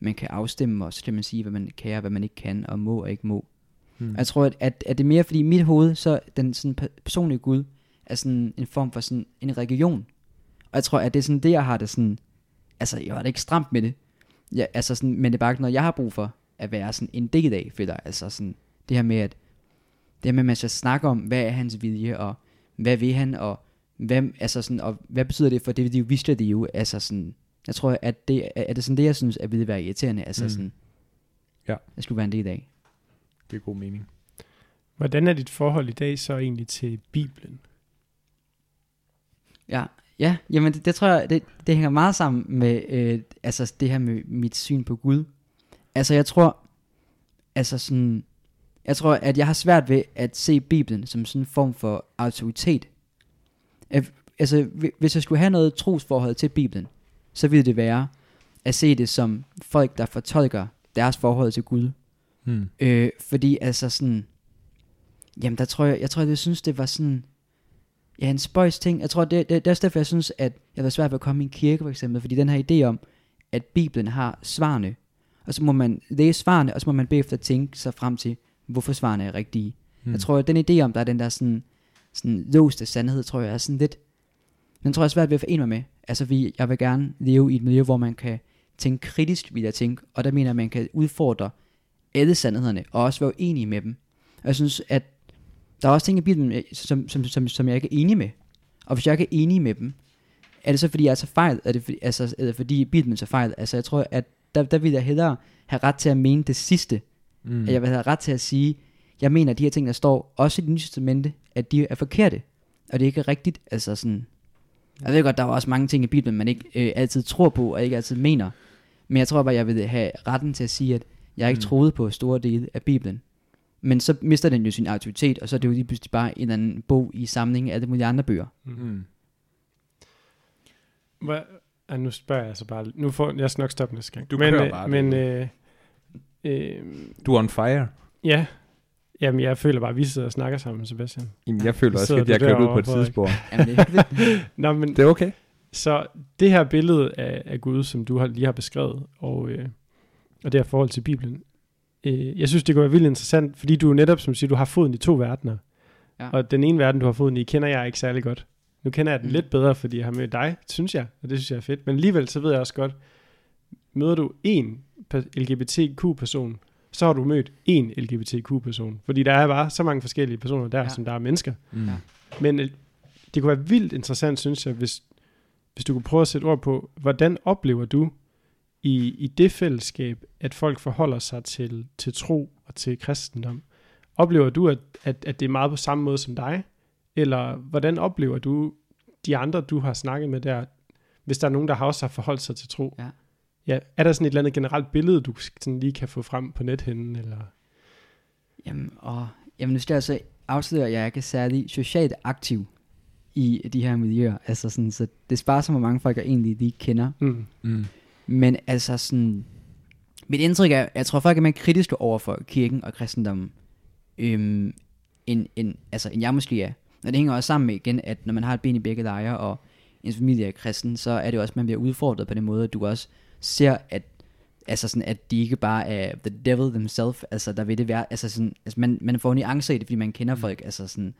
man kan afstemme, og så kan man sige, hvad man kan og hvad man ikke kan, og må og ikke må. Hmm. Jeg tror, at, at, at det er mere, fordi i mit hoved, så den sådan pe- personlige Gud, er sådan en form for sådan en religion. Og jeg tror, at det er sådan det, jeg har det sådan, altså jeg har det ikke stramt med det, ja, altså sådan, men det er bare ikke noget, jeg har brug for, at være sådan en del af, føler. Altså sådan, det her med, at det her med, at man skal snakke om, hvad er hans vilje, og hvad vil han, og hvad, altså sådan, og hvad betyder det for det liv, vi skal leve, altså sådan, jeg tror, at det, er det sådan det, jeg synes, at ville være irriterende, altså mm. sådan, Ja. jeg skulle være en del af. Det er god mening. Hvordan er dit forhold i dag så egentlig til Bibelen? Ja, Ja, jamen det, det tror jeg, det, det hænger meget sammen med øh, altså det her med mit syn på Gud. Altså jeg tror, altså sådan, jeg tror, at jeg har svært ved at se Bibelen som sådan en form for autoritet. At, altså hvis jeg skulle have noget trosforhold til Bibelen, så ville det være at se det som folk, der fortolker deres forhold til Gud. Mm. Øh, fordi altså sådan, jamen der tror jeg, jeg tror, jeg synes, det var sådan, ja, en spøjs ting. Jeg tror, det, det, det er også derfor, jeg synes, at jeg var svært ved at komme i en kirke, for eksempel, fordi den her idé om, at Bibelen har svarene, og så må man læse svarene, og så må man bagefter tænke sig frem til, hvorfor svarene er rigtige. Mm. Jeg tror, at den idé om, der er den der sådan, sådan låste sandhed, tror jeg er sådan lidt, den tror jeg er svært ved at forene mig med. Altså, fordi jeg vil gerne leve i et miljø, hvor man kan tænke kritisk, vil jeg tænke, og der mener jeg, at man kan udfordre alle sandhederne, og også være enig med dem. Og jeg synes, at der er også ting i Bibelen, øh, som, som, som, som jeg ikke er enig med. Og hvis jeg ikke er enig med dem, er det så fordi, jeg tager fejl? Er det fordi, altså, er det fordi Bibelen tager fejl? Altså jeg tror, at der, der vil jeg hellere have ret til at mene det sidste. Mm. At jeg vil have ret til at sige, jeg mener, at de her ting, der står, også i det nye testamente, at de er forkerte. Og det er ikke rigtigt. Altså sådan, jeg ved godt, der er også mange ting i Bibelen, man ikke øh, altid tror på, og ikke altid mener. Men jeg tror bare, jeg vil have retten til at sige, at jeg ikke mm. troede på store dele af Bibelen. Men så mister den jo sin autoritet, og så er det jo lige pludselig bare en eller anden bog i samlingen af alle mulige andre bøger. Mm. Hvad, ah, nu spørger jeg så bare, nu får, jeg skal nok stoppe næste gang. Du men, kører øh, bare, Men, du. øh, øh, Du er on fire. ja, jamen jeg føler bare, at vi sidder og snakker sammen, Sebastian. Jamen, jeg føler også, at jeg du er kørt ud på et tidsspor. Er. Nå, men Det er okay. Så det her billede af, af Gud, som du har, lige har beskrevet, og, øh, og det her forhold til Bibelen, øh, jeg synes, det kunne være vildt interessant, fordi du netop, som siger, du har foden i to verdener. Ja. Og den ene verden, du har foden i, kender jeg ikke særlig godt. Nu kender jeg den Mm. lidt bedre, fordi jeg har mødt dig, synes jeg, og det synes jeg er fedt. Men alligevel, så ved jeg også godt, møder du en LGBTQ-person, så har du mødt en LGBTQ-person. Fordi der er bare så mange forskellige personer der, Ja. ja. som der er mennesker. Mm. Ja. Men øh, det kunne være vildt interessant, synes jeg, hvis, hvis du kunne prøve at sætte ord på, hvordan oplever du i, i det fællesskab, at folk forholder sig til, til tro og til kristendom? Oplever du, at, at, at det er meget på samme måde som dig? Eller hvordan oplever du de andre, du har snakket med der, hvis der er nogen, der har også har forholdt sig til tro? Ja. ja er der sådan et eller andet generelt billede, du sådan lige kan få frem på nethinden? Eller? Jamen, og, jamen nu skal jeg så afsløre, at jeg ikke er særlig socialt aktiv i de her miljøer. Altså sådan, så det sparer så hvor mange folk, jeg egentlig lige kender. Mm. Mm. Men altså sådan, mit indtryk er, jeg tror folk er mere kritiske over for kirken og kristendommen, øhm, end, end, altså, end jeg måske er. Og det hænger også sammen med igen, at når man har et ben i begge lejre, og ens familie er kristen, så er det også, at man bliver udfordret på den måde, at du også ser, at altså sådan, at de ikke bare er the devil themselves, altså der vil det være, altså sådan, altså man, man får nuancer i det, fordi man kender folk, altså sådan,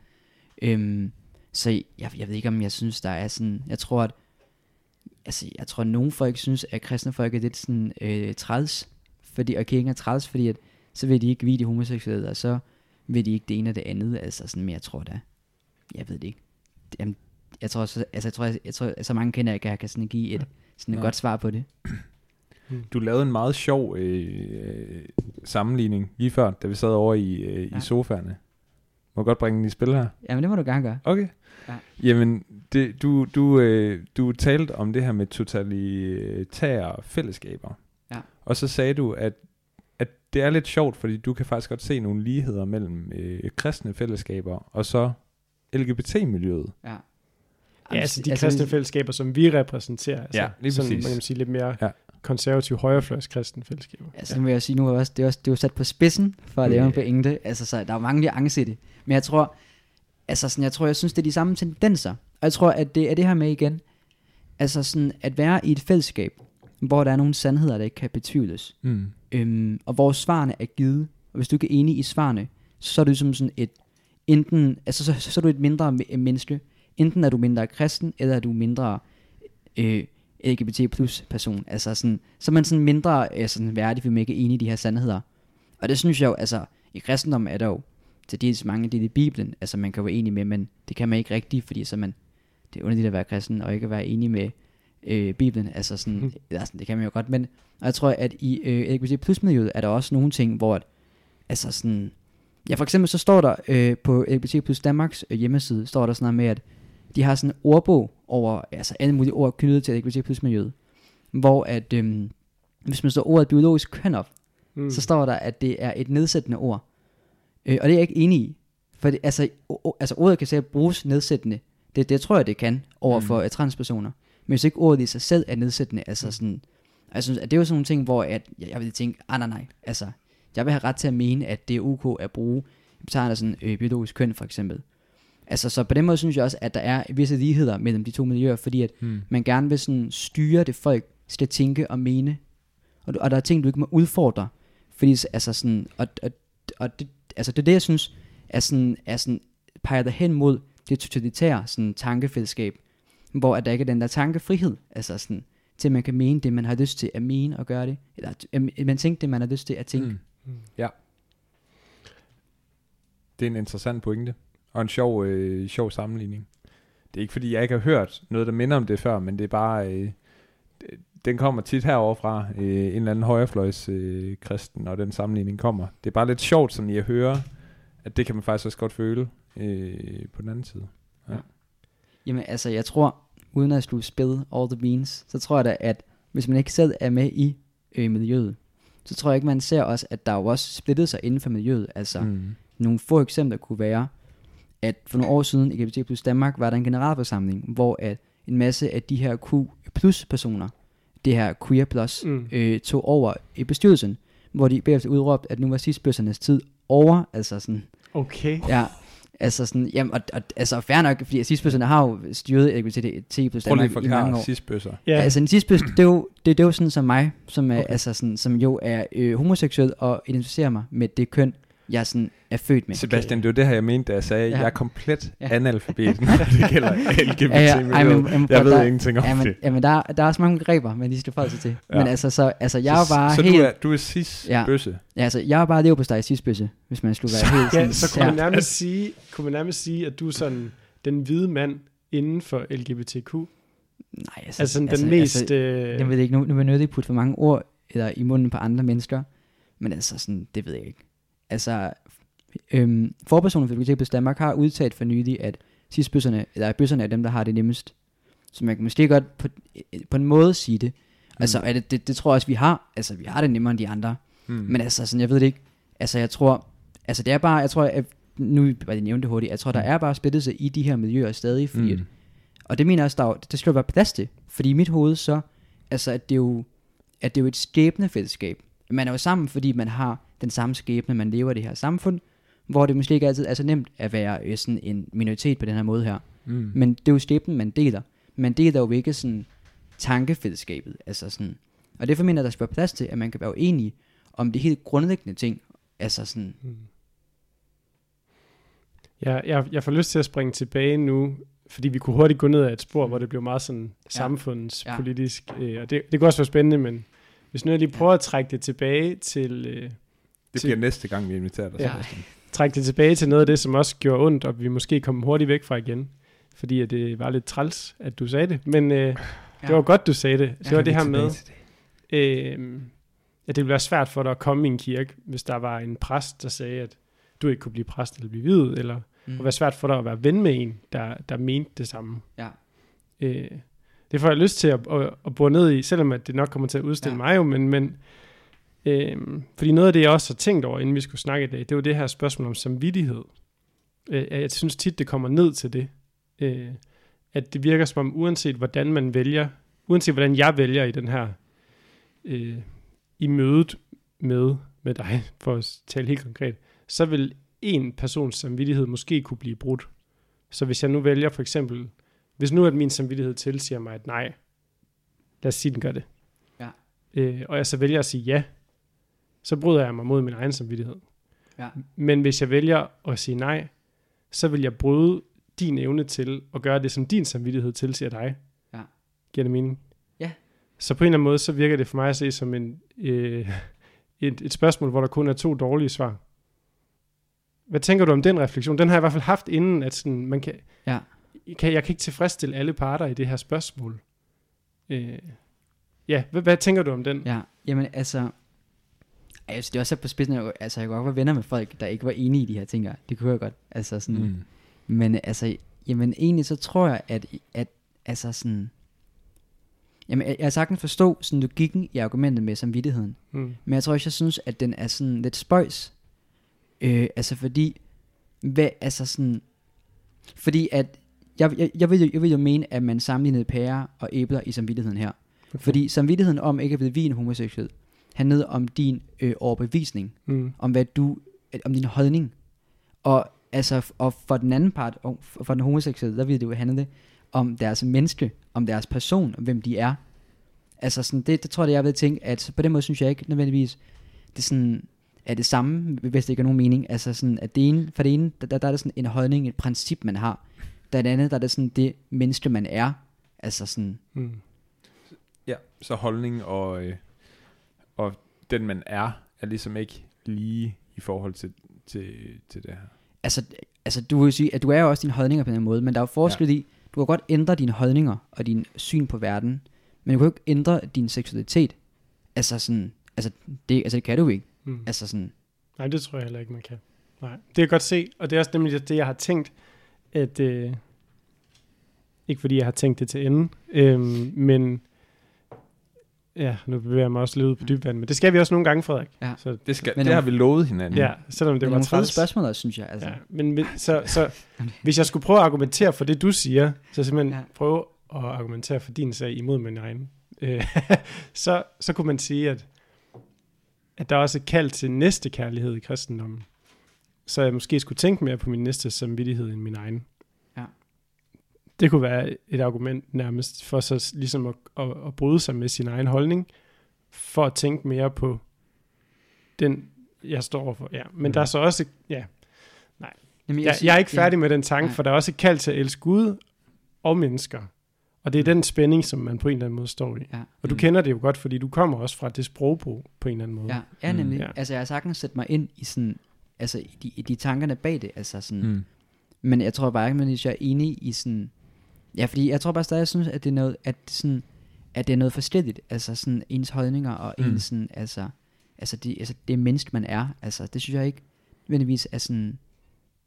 øhm, så jeg, jeg ved ikke, om jeg synes, der er sådan, jeg tror, at, altså jeg tror, at nogle folk synes, at kristne folk er lidt sådan øh, træls, fordi, og kirken er træls, fordi at, så vil de ikke vide de homoseksuelle, og så vil de ikke det ene og det andet, altså sådan, men jeg tror da, jeg ved det ikke, Jamen, jeg tror, så, altså, jeg tror, jeg, jeg tror, så mange kender jeg ikke, at jeg kan sådan give et, sådan et godt svar på det. Du lavede en meget sjov øh, sammenligning lige før, da vi sad over i, øh, Ja. i sofaerne. Må jeg godt bringe den i spil her? Jamen, det må du gerne gøre. Okay. Ja. Jamen, det, du, du, øh, du talte om det her med totalitære fællesskaber. Ja. Og så sagde du, at, at det er lidt sjovt, fordi du kan faktisk godt se nogle ligheder mellem øh, kristne fællesskaber og så LGBT-miljøet. Ja. Ja, altså de kristne fællesskaber, som vi repræsenterer. Altså, Ja, lige sådan, præcis. Man kan sige lidt mere Ja. ja. konservativ højrefløjs kristne fællesskaber. Altså, nu vil jeg sige, nu er, også, det, er også, det er jo sat på spidsen for at lave Ja. en pointe. Altså, så der er jo mange nuancer i det. Men jeg tror, altså sådan, jeg tror, jeg synes, det er de samme tendenser. Og jeg tror, at det er det her med igen. Altså sådan, at være i et fællesskab, hvor der er nogle sandheder, der ikke kan betvivles. Mm. Øhm, og hvor svarene er givet. Og hvis du ikke er enig i svarene, så er du som sådan et, enten, altså så, så er du et mindre me- menneske. Enten er du mindre kristen, eller er du mindre øh, LGBT plus person. Altså sådan, så er man sådan mindre øh, sådan værdig, fordi man ikke er enig i de her sandheder. Og det synes jeg jo, altså i kristendommen er der jo til dels mange dele i Bibelen, altså man kan være enig med, men det kan man ikke rigtigt, fordi så man, det er underligt at være kristen, og ikke at være enig med øh, Bibelen, altså sådan, eller sådan, det kan man jo godt, men og jeg tror, at i øh, LGBT plus miljøet er der også nogle ting, hvor at, altså sådan, ja for eksempel så står der øh, på LGBT plus Danmarks øh, hjemmeside, står der sådan noget med, at de har sådan en ordbog over altså alle mulige ord knyttet til LGBT plus miljøet. Hvor at, øhm, hvis man står ordet biologisk køn op, mm. så står der, at det er et nedsættende ord. Øh, og det er jeg ikke enig i. For det, altså, o, altså ordet kan sikkert bruges nedsættende. Det, det tror jeg, det kan over for mm. transpersoner. Men hvis ikke ordet i sig selv er nedsættende, altså sådan, jeg synes, at det er jo sådan nogle ting, hvor at, jeg, jeg vil tænke, ah nej nej, altså, jeg vil have ret til at mene, at det er ok at bruge sådan øh, biologisk køn for eksempel. Altså, så på den måde synes jeg også, at der er visse ligheder mellem de to miljøer, fordi at hmm. man gerne vil sådan styre det folk skal tænke og mene. Og, og der er ting, du ikke må udfordre. Fordi altså sådan, og, og, og det, altså det er det, jeg synes, er sådan, er sådan, peger hen mod det totalitære sådan, tankefællesskab, hvor at der ikke er den der tankefrihed, altså sådan, til at man kan mene det, man har lyst til at mene og gøre det, eller at man tænker det, man har lyst til at tænke. Mm. Mm. Ja. Det er en interessant pointe, og en sjov, øh, sjov sammenligning. Det er ikke fordi, jeg ikke har hørt noget, der minder om det før, men det er bare... Øh, den kommer tit herover fra øh, en eller anden højrefløjs øh, kristen, og den sammenligning kommer. Det er bare lidt sjovt sådan i at høre, at det kan man faktisk også godt føle øh, på den anden side. Ja. Jamen altså, jeg tror, uden at slutte spil all the beans, så tror jeg da, at hvis man ikke selv er med i øh, miljøet, så tror jeg ikke, man ser også, at der jo også splittet sig inden for miljøet. Altså, mm. nogle få eksempler kunne være, at for nogle år siden i LGBT plus Danmark var der en generalforsamling, hvor at en masse af de her Q plus personer, det her queer plus, mm. øh, tog over i bestyrelsen, hvor de bagefter udråbte, at nu var sidstbøssernes tid over, altså sådan. Okay. Ja, Altså sådan, jamen, og, og, altså fair nok, fordi sidstbøsserne har jo styret LGBT plus Danmark i mange år. sidstbøsser. Ja. Altså en sidstbøs, det er jo, det, det er jo sådan som mig, som, er, okay. altså sådan, som jo er øh, homoseksuel og identificerer mig med det køn, jeg sådan er født med. Sebastian, det var det her, jeg mente, da jeg sagde, at ja. jeg er komplet ja. analfabet, når det gælder LGBT ja, ja, ej, men, men, Jeg ved der, ingenting om ja, men, det. Jamen, der, der er også mange begreber, man lige skal forholde sig til. Ja. Men altså, så, altså, jeg er bare så helt... Så du er, du er cis-bøsse? Ja. ja, altså, jeg er bare lever på dig cis-bøsse, hvis man skulle være helt sådan. Ja, så kunne, man nærmest sige, kunne man nærmest sige, at du er sådan den hvide mand inden for LGBTQ? Nej, altså, altså den altså, mest... Altså, øh... Jeg ved ikke, nu, nu vil jeg ikke putte for mange ord eller i munden på andre mennesker, men altså sådan, det ved jeg ikke. Altså, Øhm, forpersonen for LGBT Danmark har udtalt for nylig, at cisbøsserne, eller bøsserne er dem, der har det nemmest. Så man kan måske godt på, på en måde sige det. Mm. Altså, er det, det, det, tror jeg også, vi har. Altså, vi har det nemmere end de andre. Mm. Men altså, sådan, jeg ved det ikke. Altså, jeg tror, altså det er bare, jeg tror, at, nu var det nævnt det hurtigt, jeg tror, der mm. er bare splittelse i de her miljøer stadig, fordi mm. at, og det mener jeg også, der, det skal jo være plads til. Fordi i mit hoved så, altså, at det er jo, at det er jo et skæbnefællesskab. Man er jo sammen, fordi man har den samme skæbne, man lever i det her samfund, hvor det måske ikke altid er så nemt at være øh, sådan en minoritet på den her måde her. Mm. Men det er jo skæbnen, man deler. Man deler jo ikke sådan tankefællesskabet. Altså sådan. Og derfor mener jeg, der skal være plads til, at man kan være uenig om de helt grundlæggende ting. Altså sådan. Mm. Ja, jeg, jeg får lyst til at springe tilbage nu, fordi vi kunne hurtigt gå ned ad et spor, hvor det blev meget sådan ja. samfundspolitisk. Ja. Øh, og det, det kunne også være spændende, men hvis nu jeg lige prøver ja. at trække det tilbage til... Øh, det bliver næste gang, vi inviterer dig. Ja trække det tilbage til noget af det, som også gjorde ondt, og vi måske kom hurtigt væk fra igen. Fordi at det var lidt træls, at du sagde det. Men øh, ja. det var godt, du sagde det. Det ja, var det her med, det. Øh, at det ville være svært for dig at komme i en kirke, hvis der var en præst, der sagde, at du ikke kunne blive præst eller blive videt, eller mm. det være svært for dig at være ven med en, der, der mente det samme. Ja. Øh, det får jeg lyst til at, at, at bore ned i, selvom at det nok kommer til at udstille ja. mig jo, men, men Øhm, fordi noget af det, jeg også har tænkt over, inden vi skulle snakke i dag, det var det her spørgsmål om samvittighed. Øh, jeg synes tit, det kommer ned til det. Øh, at det virker som om, uanset hvordan man vælger, uanset hvordan jeg vælger i den her, øh, i mødet med, med dig, for at tale helt konkret, så vil en persons samvittighed måske kunne blive brudt. Så hvis jeg nu vælger for eksempel, hvis nu at min samvittighed tilsiger mig, at nej, lad os sige, den gør det. Ja. Øh, og jeg så vælger at sige ja, så bryder jeg mig mod min egen samvittighed. Ja. Men hvis jeg vælger at sige nej, så vil jeg bryde din evne til at gøre det, som din samvittighed tilsiger dig. Ja. Giver det mening? Ja. Så på en eller anden måde, så virker det for mig at se som en, øh, et, et spørgsmål, hvor der kun er to dårlige svar. Hvad tænker du om den refleksion? Den har jeg i hvert fald haft inden, at sådan, man kan, ja. kan, jeg kan ikke tilfredsstille alle parter i det her spørgsmål. Øh, ja, hvad, hvad tænker du om den? Ja, jamen altså, Altså, det er også på spidsen, altså jeg kunne godt være venner med folk, der ikke var enige i de her ting. Det kunne jeg godt. Altså sådan, mm. Men altså, jamen egentlig så tror jeg, at, at altså sådan, jamen jeg, jeg har sagtens forstå sådan logikken i argumentet med samvittigheden, Mm. men jeg tror også, jeg synes, at den er sådan lidt spøjs, øh, altså fordi, hvad, altså sådan, fordi at, jeg, jeg, jeg, vil jo, jeg vil jo mene, at man sammenlignede pærer og æbler i samvittigheden her, Okay. fordi samvittigheden om ikke at blive vin homoseksuel, handlede om din øh, overbevisning, Mm. om hvad du, øh, om din holdning. Og altså, og for den anden part, og for den homoseksuelle, der ville det jo handle om deres menneske, om deres person, om hvem de er. Altså sådan, det, det tror jeg, jeg vil tænke, at på den måde synes jeg ikke nødvendigvis, det er sådan, er det samme, hvis det ikke er nogen mening. Altså sådan, at det ene, for det ene, der, der, der er det sådan en holdning, et princip, man har. Der er det andet, der er det sådan det menneske, man er. Altså sådan, Mm. Ja, så holdning og, øh, og den man er, er ligesom ikke lige i forhold til, til, til det her. altså, altså du vil sige, at du er jo også dine holdninger på den måde, men der er jo forskel ja. i, du kan godt ændre dine holdninger og din syn på verden, men du kan jo ikke ændre din seksualitet. Altså sådan, altså det, altså det kan du ikke. Mm. Altså sådan, Nej, det tror jeg heller ikke, man kan. Nej, det kan jeg godt se, og det er også nemlig det, jeg har tænkt, at, øh, ikke fordi jeg har tænkt det til ende, øh, men, ja, nu bevæger jeg mig også lidt ud på dybt vand, men det skal vi også nogle gange, Frederik. Ja. Så, Det, skal, Men det har vi lovet hinanden. ja, selvom det det er var nogle fede træls. spørgsmål også, synes jeg. Altså. Ja, men, men så, så hvis jeg skulle prøve at argumentere for det, du siger, så simpelthen Ja. ja. prøve at argumentere for din sag imod min egen, øh, så, så kunne man sige, at, at der er også et kald til næste kærlighed i kristendommen. Så jeg måske skulle tænke mere på min næste samvittighed end min egen. Ja. Det kunne være et argument nærmest for så ligesom at, at, at bryde sig med sin egen holdning, for at tænke mere på den, jeg står overfor. Ja. Men Mhm. der er så også, ja, Jamen, jeg, synes- jeg er ikke færdig med den tanke, Nej. for der er også et kald til at elske Gud og mennesker. Og det er den spænding, som man på en eller anden måde står i. Ja. Og du Mm. kender det jo godt, fordi du kommer også fra det sprogbrug på en eller anden måde. Ja, ja Mm. nemlig. Ja. Altså jeg har sagtens sætte mig ind i sådan, altså i de, i de tankerne bag det, altså sådan, Mm. Men jeg tror bare ikke, at jeg er enig i sådan... Ja, fordi jeg tror bare stadig, jeg synes, at det er noget, at sådan, at det er noget forskelligt. Altså sådan ens holdninger og Mm. ens sådan, altså, altså, det, altså det menneske, man er. Altså, det synes jeg ikke nødvendigvis er sådan,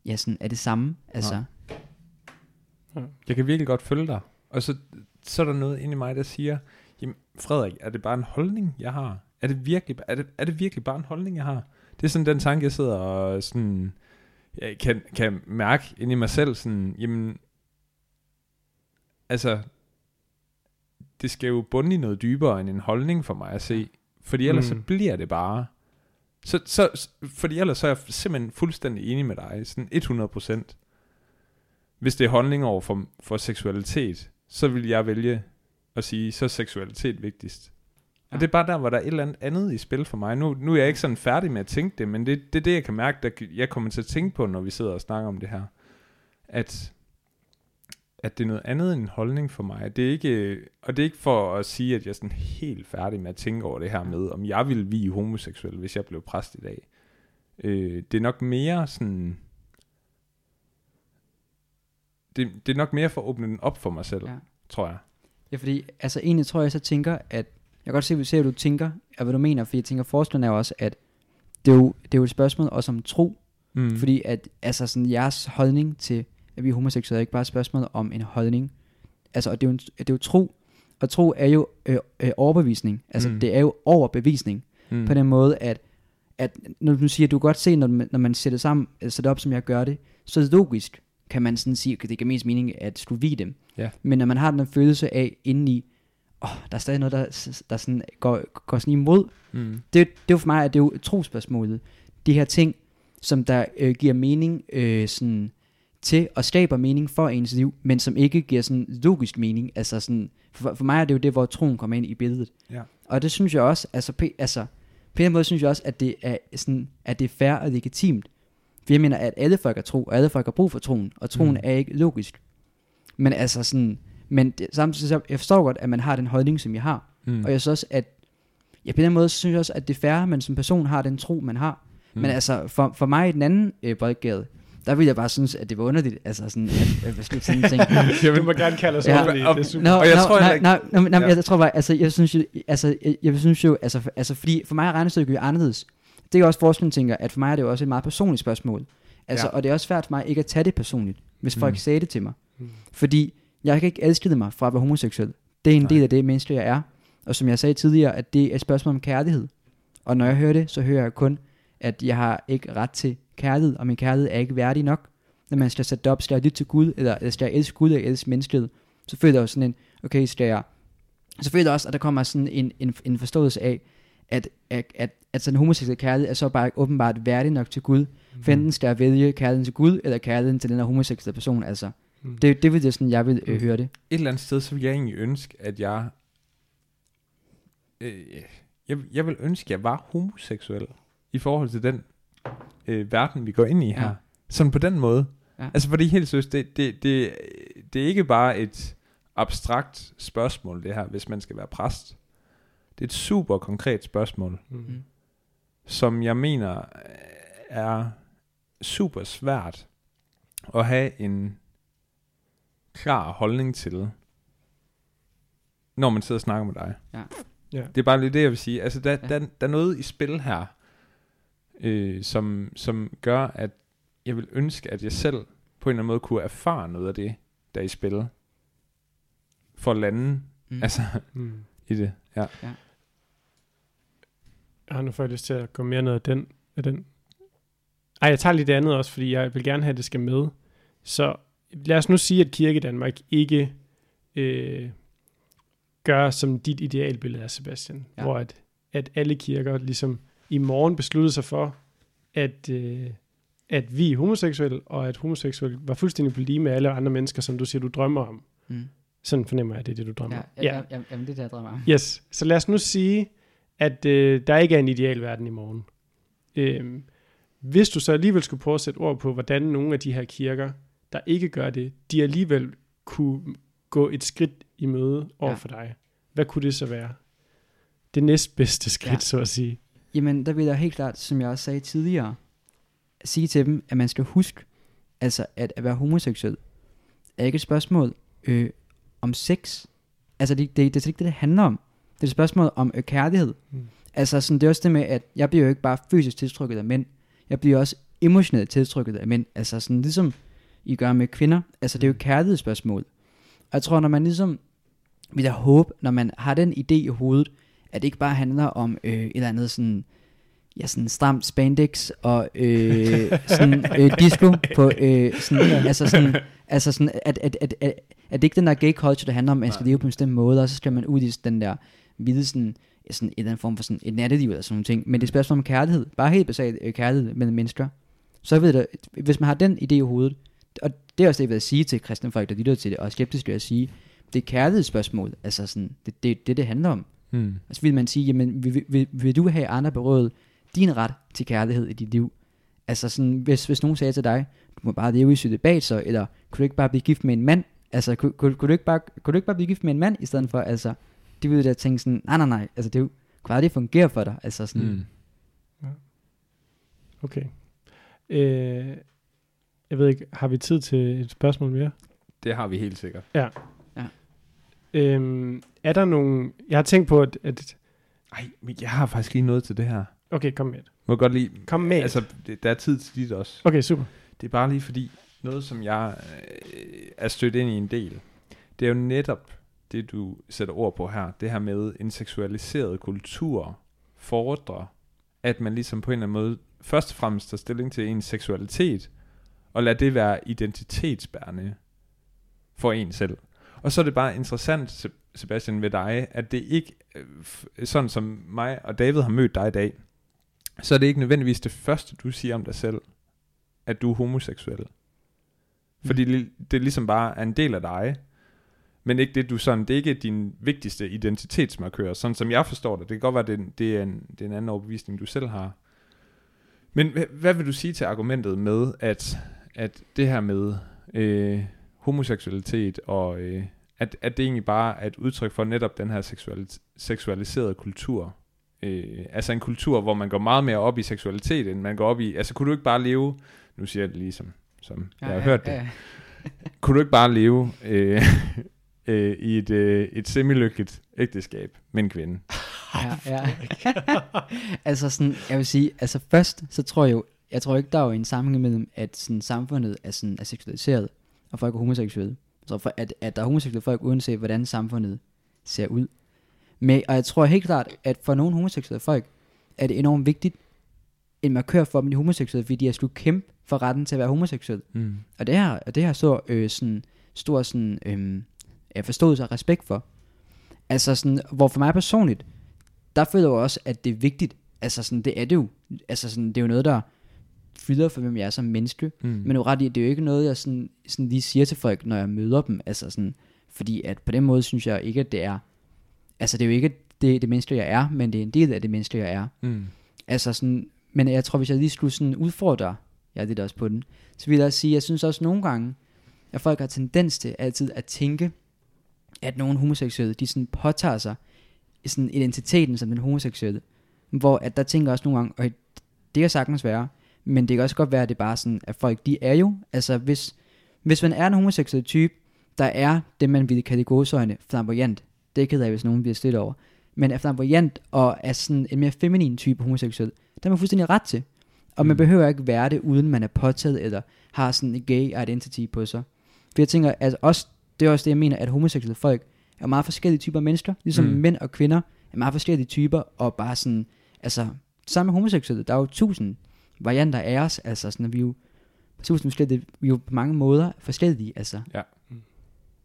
ja, sådan er det samme. Altså, Nej. Jeg kan virkelig godt følge dig. Og så, så er der noget inde i mig, der siger, jamen Frederik, er det bare en holdning, jeg har? Er det virkelig, er det, er det virkelig bare en holdning, jeg har? Det er sådan den tanke, jeg sidder og sådan, jeg kan, kan mærke inde i mig selv, sådan, jamen, altså, det skal jo bunde i noget dybere end en holdning for mig at se. Fordi ellers Mm. så bliver det bare, så, så, fordi ellers så er jeg simpelthen fuldstændig enig med dig, sådan 100%. Hvis det er holdning over for, for seksualitet, så vil jeg vælge at sige, så er seksualitet vigtigst. Ja. Og det er bare der, hvor der er et eller andet andet i spil for mig. Nu, nu er jeg ikke sådan færdig med at tænke det, men det, det er det, jeg kan mærke, der jeg kommer til at tænke på, når vi sidder og snakker om det her. At, at det er noget andet end en holdning for mig. Det er ikke, og det er ikke for at sige, at jeg er sådan helt færdig med at tænke over det her med, om jeg ville vie homoseksuel, hvis jeg blev præst i dag. Øh, det er nok mere sådan... Det, det er nok mere for at åbne den op for mig selv, ja. Tror jeg. Ja, fordi altså egentlig tror jeg så tænker, at jeg kan godt se, se, hvad du tænker, og hvad du mener, fordi jeg tænker, forskellen er jo også, at det er jo, det er jo et spørgsmål også om tro, mm. fordi at altså sådan jeres holdning til, at vi er homoseksuelle, er ikke bare et spørgsmål om en holdning, altså og det er jo, en, det er jo tro, og tro er jo øh, øh, overbevisning, altså Mm. det er jo overbevisning, mm. på den måde, at, at når du siger, du kan godt se, når, man- når man sætter sammen, øh, sætter op, som jeg gør det, så er det logisk, kan man sådan sige, okay, det giver mest mening, at skulle vide dem. Ja. Men når man har den følelse af indeni, åh, der er stadig noget, der, der sådan går, går sådan imod, Mm. det, det er jo for mig, at det er jo trospørgsmålet. De her ting, som der øh, giver mening øh, sådan, til og skaber mening for ens liv, men som ikke giver sådan logisk mening. Altså sådan, for, for mig er det jo det, hvor troen kommer ind i billedet. Ja. Og det synes jeg også, altså, p- altså på en måde synes jeg også, at det er, sådan, at det er fair og legitimt. For jeg mener, at alle folk er tro, og alle folk har brug for troen, og troen Mm. er ikke logisk. Men altså sådan, men det, samtidig, så jeg forstår godt, at man har den holdning, som jeg har. Mm. Og jeg synes også, at ja, på den måde synes jeg også, at det er fair, at man som person har den tro, man har. Mm. Men altså, for, for mig i den anden øh, boldgade, der ville jeg bare synes, at det var underligt, altså sådan, at, at beslutte sådan en ting. Du må gerne kalde os Ja. ordentligt. Det er super. Og jeg tror nej, heller nej, nej, nej, Ja. ja. jeg tror bare, altså, jeg synes jo, altså, jeg, jeg synes jo, altså, for, altså, fordi for mig er regnestykket jo anderledes. Det er også forskning tænker, at for mig er det jo også et meget personligt spørgsmål. Altså, Ja. og det er også svært for mig ikke at tage det personligt, hvis folk Mm. mm. sagde det til mig. Mm. Fordi Jeg kan ikke adskille mig fra at være homoseksuel. Det er en Nej. del af det menneske, jeg er. Og som jeg sagde tidligere, at det er et spørgsmål om kærlighed. Og når jeg hører det, så hører jeg kun, at jeg har ikke ret til kærlighed, og min kærlighed er ikke værdig nok. Når man skal sætte op, skal jeg lytte til Gud, eller, eller skal jeg elske Gud, eller elske menneskelighed, så føler jeg jo sådan en, okay, skal jeg... Så føler jeg også, at der kommer sådan en, en, en forståelse af, at, at, at, at sådan homoseksuel kærlighed er så bare åbenbart værdig nok til Gud. Mm. For enten skal jeg vælge kærligheden til Gud, eller kærligheden til den her homoseksuelle person, altså. Mm. Det, det vil det sådan, jeg vil øh, Mm. høre det. Et eller andet sted, så vil jeg egentlig ønske, at jeg... Øh, jeg, jeg vil ønske, at jeg var homoseksuel i forhold til den øh, verden, vi går ind i her. Ja. Sådan på den måde. Ja. Altså, fordi helt seriøst, det, det, det, det er ikke bare et abstrakt spørgsmål, det her, hvis man skal være præst. Det er et super konkret spørgsmål, Mm. Mm. som jeg mener øh, er super svært at have en klar holdning til, når man sidder og snakker med dig. Ja. Ja. Det er bare lige det, jeg vil sige. Altså, der, ja. der, der er noget i spil her, øh, som, som gør, at jeg vil ønske, at jeg selv på en eller anden måde kunne erfare noget af det, der er i spil, for at lande Mm. altså, Mm. i det. Ja. Jeg har nu faktisk lyst til at gå mere ned af den. Af den. Ej, jeg tager lige det andet også, fordi jeg vil gerne have, at det skal med. Så lad os nu sige, at Kirke Danmark ikke øh, gør som dit idealbillede er, Sebastian. Ja. Ja. Hvor at, at alle kirker ligesom i morgen besluttede sig for, at, øh, at vi er homoseksuelle, og at homoseksuelle var fuldstændig på lige med alle andre mennesker, som du siger, du drømmer om. Mm. Sådan fornemmer jeg, det er det, du drømmer om. ja, ja. ja, jamen, det er det, jeg drømmer om. Yes, så lad os nu sige, at øh, der ikke er en ideal verden i morgen. Øhm, hvis du så alligevel skulle prøve at sætte ord på, hvordan nogle af de her kirker, der ikke gør det, de alligevel kunne gå et skridt i møde over Ja. for dig. Hvad kunne det så være? Det næstbedste skridt, ja. så at sige. Jamen, der vil jeg helt klart, som jeg også sagde tidligere, sige til dem, at man skal huske, altså at, at være homoseksuel, er ikke et spørgsmål øh, om sex. Altså, det, det, det er slet ikke det, det handler om. Det er et spørgsmål om øh, kærlighed. Mm. Altså, sådan, det er også det med, at jeg bliver jo ikke bare fysisk tiltrykket af mænd. Jeg bliver også emotionelt tiltrykket af mænd. Altså, sådan ligesom I gør med kvinder. Altså, det er jo et kærlighedsspørgsmål. Og jeg tror, når man ligesom vil jeg håbe, når man har den idé i hovedet, at det ikke bare handler om øh, et eller andet sådan, ja, sådan stramt spandex og øh, sådan øh, disco på, øh, sådan, altså sådan, altså sådan, at, at, at, at, at det ikke den der gay culture, der handler om, at man skal leve på en bestemt måde, og så skal man ud i den der hvide sådan, sådan en eller anden form for sådan et natteliv eller sådan nogle ting. Men det er et spørgsmål om kærlighed. Bare helt basalt øh, kærlighed mellem mennesker. Så ved jeg, hvis man har den idé i hovedet, og det er også det, jeg vil sige til kristne folk, der lytter til det, og skeptisk vil jeg sige, det er kærlighedsspørgsmål. Altså sådan, det, det, det, det handler om. Hmm. Altså vil man sige, jamen vil, vil, vil du have andre berøvet din ret til kærlighed i dit liv? Altså sådan, hvis, hvis nogen sagde til dig, du må bare leve i celibat så, eller kunne du ikke bare blive gift med en mand? Altså, kunne, kunne, kunne, du ikke bare, kunne du ikke bare blive gift med en mand i stedet for? Altså, det ville da tænke sådan, nej, nej, nej, altså det er jo, kunne aldrig fungere for dig. Altså sådan, Hmm. Okay. Øh, jeg ved ikke, har vi tid til et spørgsmål mere? Det har vi helt sikkert. Øhm, er der nogen... Jeg har tænkt på, at... at Ej, men jeg har faktisk lige noget til det her. okay, kom med. det. Må jeg godt lige... Kom med. Altså, det, der er tid til dit også. Okay, super. Det er bare lige fordi, noget som jeg øh, er stødt ind i en del, det er jo netop det, du sætter ord på her. Det her med en seksualiseret kultur fordrer, at man ligesom på en eller anden måde først og fremmest tager stilling til ens seksualitet, og lad det være identitetsbærende for en selv. Og så er det bare interessant, Sebastian, ved dig, at det ikke, øh, sådan som mig og David har mødt dig i dag, så er det ikke nødvendigvis det første, du siger om dig selv, at du er homoseksuel. Fordi li- det ligesom bare er en del af dig, men ikke det, du sådan, det er ikke din vigtigste identitetsmarkør, sådan som jeg forstår det. Det kan godt være, det, det, er, en, det er en anden overbevisning, du selv har. Men hvad, hvad vil du sige til argumentet med, at, at det her med øh, homoseksualitet, og øh, at, at det egentlig bare er et udtryk for netop den her seksualis- seksualiserede kultur? Øh, altså en kultur, hvor man går meget mere op i seksualitet, end man går op i... Altså kunne du ikke bare leve... Nu siger jeg det lige som, som jeg har hørt det. Ja, Kunne du ikke bare leve øh, øh, i et, øh, et semilykkeligt ægteskab med en kvinde? ja, ja. altså sådan, jeg vil sige, altså først, så tror jeg jo, jeg tror ikke, der er jo en sammenhæng mellem, at sådan, samfundet er, sådan, er seksualiseret, og folk er homoseksuelle. Så for, at, at der er homoseksuelle folk, uanset hvordan samfundet ser ud. Men, og jeg tror helt klart, at for nogle homoseksuelle folk, er det enormt vigtigt, en markør for dem, de homoseksuelle, fordi de har skulle kæmpe for retten til at være homoseksuel. Mm. Og det her, og det her så øh, sådan, stor sådan, øh, forståelse og respekt for. Altså sådan, hvor for mig personligt, der føler jeg også, at det er vigtigt. Altså sådan, det er det jo. Altså sådan, det er jo noget, der fylder for, hvem jeg er som menneske. Mm. Men du er ret i, det er jo ikke noget, jeg sådan, sådan lige siger til folk, når jeg møder dem. Altså sådan, fordi at på den måde synes jeg ikke, at det er... Altså det er jo ikke det, det menneske, jeg er, men det er en del af det menneske, jeg er. Mm. Altså sådan, men jeg tror, hvis jeg lige skulle sådan udfordre, jeg er lidt også på den, så vil jeg også sige, jeg synes også nogle gange, at folk har tendens til altid at tænke, at nogle homoseksuelle, de sådan påtager sig sådan identiteten som den homoseksuelle. Hvor at der tænker også nogle gange, og det kan sagtens være, men det kan også godt være, at det er bare sådan, at folk, de er jo, altså hvis, hvis man er en homoseksuel type, der er det, man ville kalde godsøjne flamboyant, det keder jeg, hvis nogen bliver stille over, men er flamboyant og er sådan en mere feminin type homoseksuel, der er man fuldstændig ret til. Og man Mm. behøver ikke være det, uden man er påtaget, eller har sådan en gay identity på sig. For jeg tænker, at også, det er også det, jeg mener, at homoseksuelle folk er meget forskellige typer mennesker, ligesom Mm. mænd og kvinder er meget forskellige typer, og bare sådan, altså, sammen med homoseksuelle, der er jo tusind varianter af os, altså sådan, at vi er jo forskellige, vi er jo på mange måder forskellige, altså. Ja. Mm.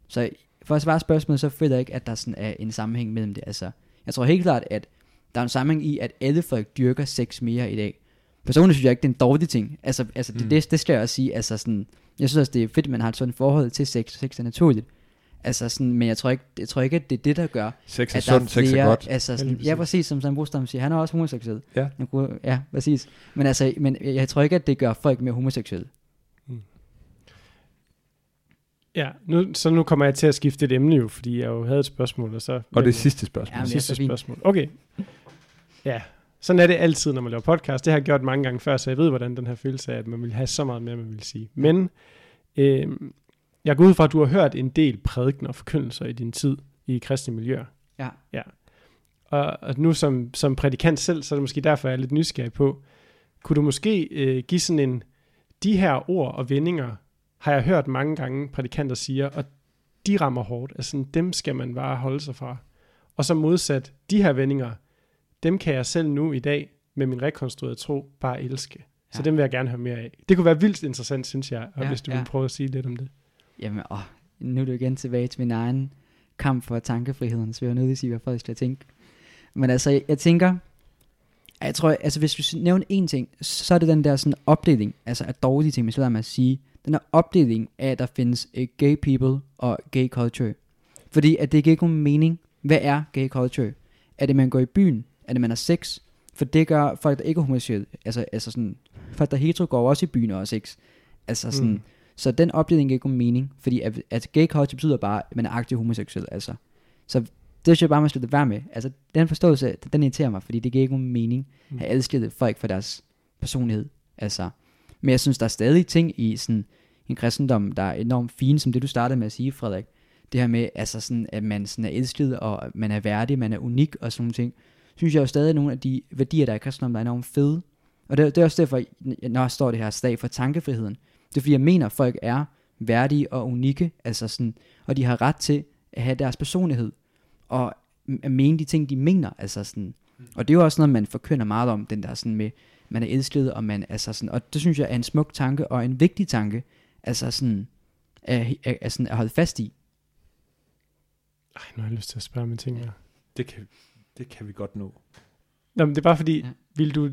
Så for at svare spørgsmålet, så føler jeg ikke, at der sådan er en sammenhæng mellem det, altså. Jeg tror helt klart, at der er en sammenhæng i, at alle folk dyrker sex mere i dag. Personligt synes jeg ikke, det er en dårlig ting. Altså, altså det, Mm. det, det skal jeg også sige. Altså sådan, jeg synes også, det er fedt, at man har et sådan forhold til sex. Sex er naturligt. Altså sådan, men jeg tror ikke, jeg tror ikke, at det er det, der gør, Sex er at der er sundt, sex er flere, godt. altså Ja, sådan, ja, præcis. som Sam Brostrøm siger, han er også homoseksuel. Ja. Ja, præcis. Men altså, men jeg, tror ikke, at det gør folk mere homoseksuelle. Ja, nu, så nu kommer jeg til at skifte et emne jo, fordi jeg jo havde et spørgsmål, og så... Og det sidste spørgsmål. Ja, det er sidste spørgsmål. Okay. Ja, sådan er det altid, når man laver podcast. Det har jeg gjort mange gange før, så jeg ved, hvordan den her følelse er, at man vil have så meget mere, man vil sige. Men øh, jeg går ud fra, at du har hørt en del prædikener og forkyndelser i din tid i kristne miljøer. Ja. ja. Og, og nu som, som prædikant selv, så er det måske derfor, jeg er lidt nysgerrig på, kunne du måske øh, give sådan en, de her ord og vendinger, har jeg hørt mange gange prædikanter siger, og de rammer hårdt. Altså sådan, dem skal man bare holde sig fra. Og så modsat, de her vendinger, dem kan jeg selv nu i dag, med min rekonstruerede tro, bare elske. Så Ja. dem vil jeg gerne høre mere af. Det kunne være vildt interessant, synes jeg, og Ja, hvis du ja. vil prøve at sige lidt om det. Jamen, åh, nu er du igen tilbage til min egen kamp for tankefriheden, så vil jeg nødt til at sige, hvad folk skal tænke. Men altså, jeg, jeg tænker, jeg tror, altså hvis vi nævner en ting, så er det den der sådan opdeling, altså af dårlige ting, hvis jeg lader mig at sige, den der opdeling af, at der findes uh, gay people og gay culture. Fordi at det giver ikke nogen mening. Hvad er gay culture? Er det, man går i byen? Er det, man har sex? For det gør folk, der ikke er homoseksuelle. Altså, altså sådan, folk, der er hetero, går også i byen og har sex. Altså sådan, Mm. Så den opdeling giver ikke nogen mening, fordi at, at gay culture betyder bare, at man er aktiv homoseksuel, altså. Så det synes jeg bare, man skal lade være med. Altså, den forståelse, den irriterer mig, fordi det giver ikke nogen mening Mm. at adskille folk fra deres personlighed. Altså, men jeg synes, der er stadig ting i sådan en kristendom, der er enormt fine, som det du startede med at sige, Frederik. Det her med, altså sådan, at man sådan er elsket, og man er værdig, man er unik og sådan nogle ting. Synes jeg jo stadig er nogle af de værdier, der er i kristendommen, der er enormt fede. Og det, det er også derfor, når jeg står det her slag for tankefriheden. Det er fordi, jeg mener, at folk er værdige og unikke, altså sådan, og de har ret til at have deres personlighed, og at mene de ting, de mener, altså sådan. Og det er jo også noget, man forkynder meget om, den der sådan med, man er elsket, og man, altså sådan, og det synes jeg er en smuk tanke, og en vigtig tanke, altså sådan, at, at, at, sådan, at holde fast i. Ej, nu har jeg lyst til at spørge med ting her. Det kan, det kan vi godt nå. Nå, men det er bare fordi. Ja. vil du,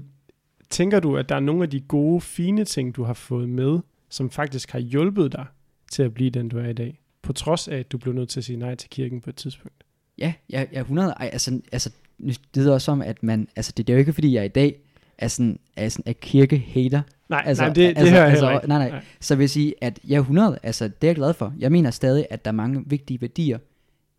tænker du, at der er nogle af de gode, fine ting, du har fået med, som faktisk har hjulpet dig til at blive den, du er i dag? På trods af, at du blev nødt til at sige nej til kirken på et tidspunkt. Ja, jeg, jeg er 100, ej, altså, altså, det lyder også som, at man, altså det, det er jo ikke fordi, jeg i dag er sådan, er sådan er kirke-hater, Nej, Altså, nej det, det altså- hører jeg altså, ikke. nej, nej. Så vil jeg sige, at jeg er 100, altså det er jeg glad for. Jeg mener stadig, at der er mange vigtige værdier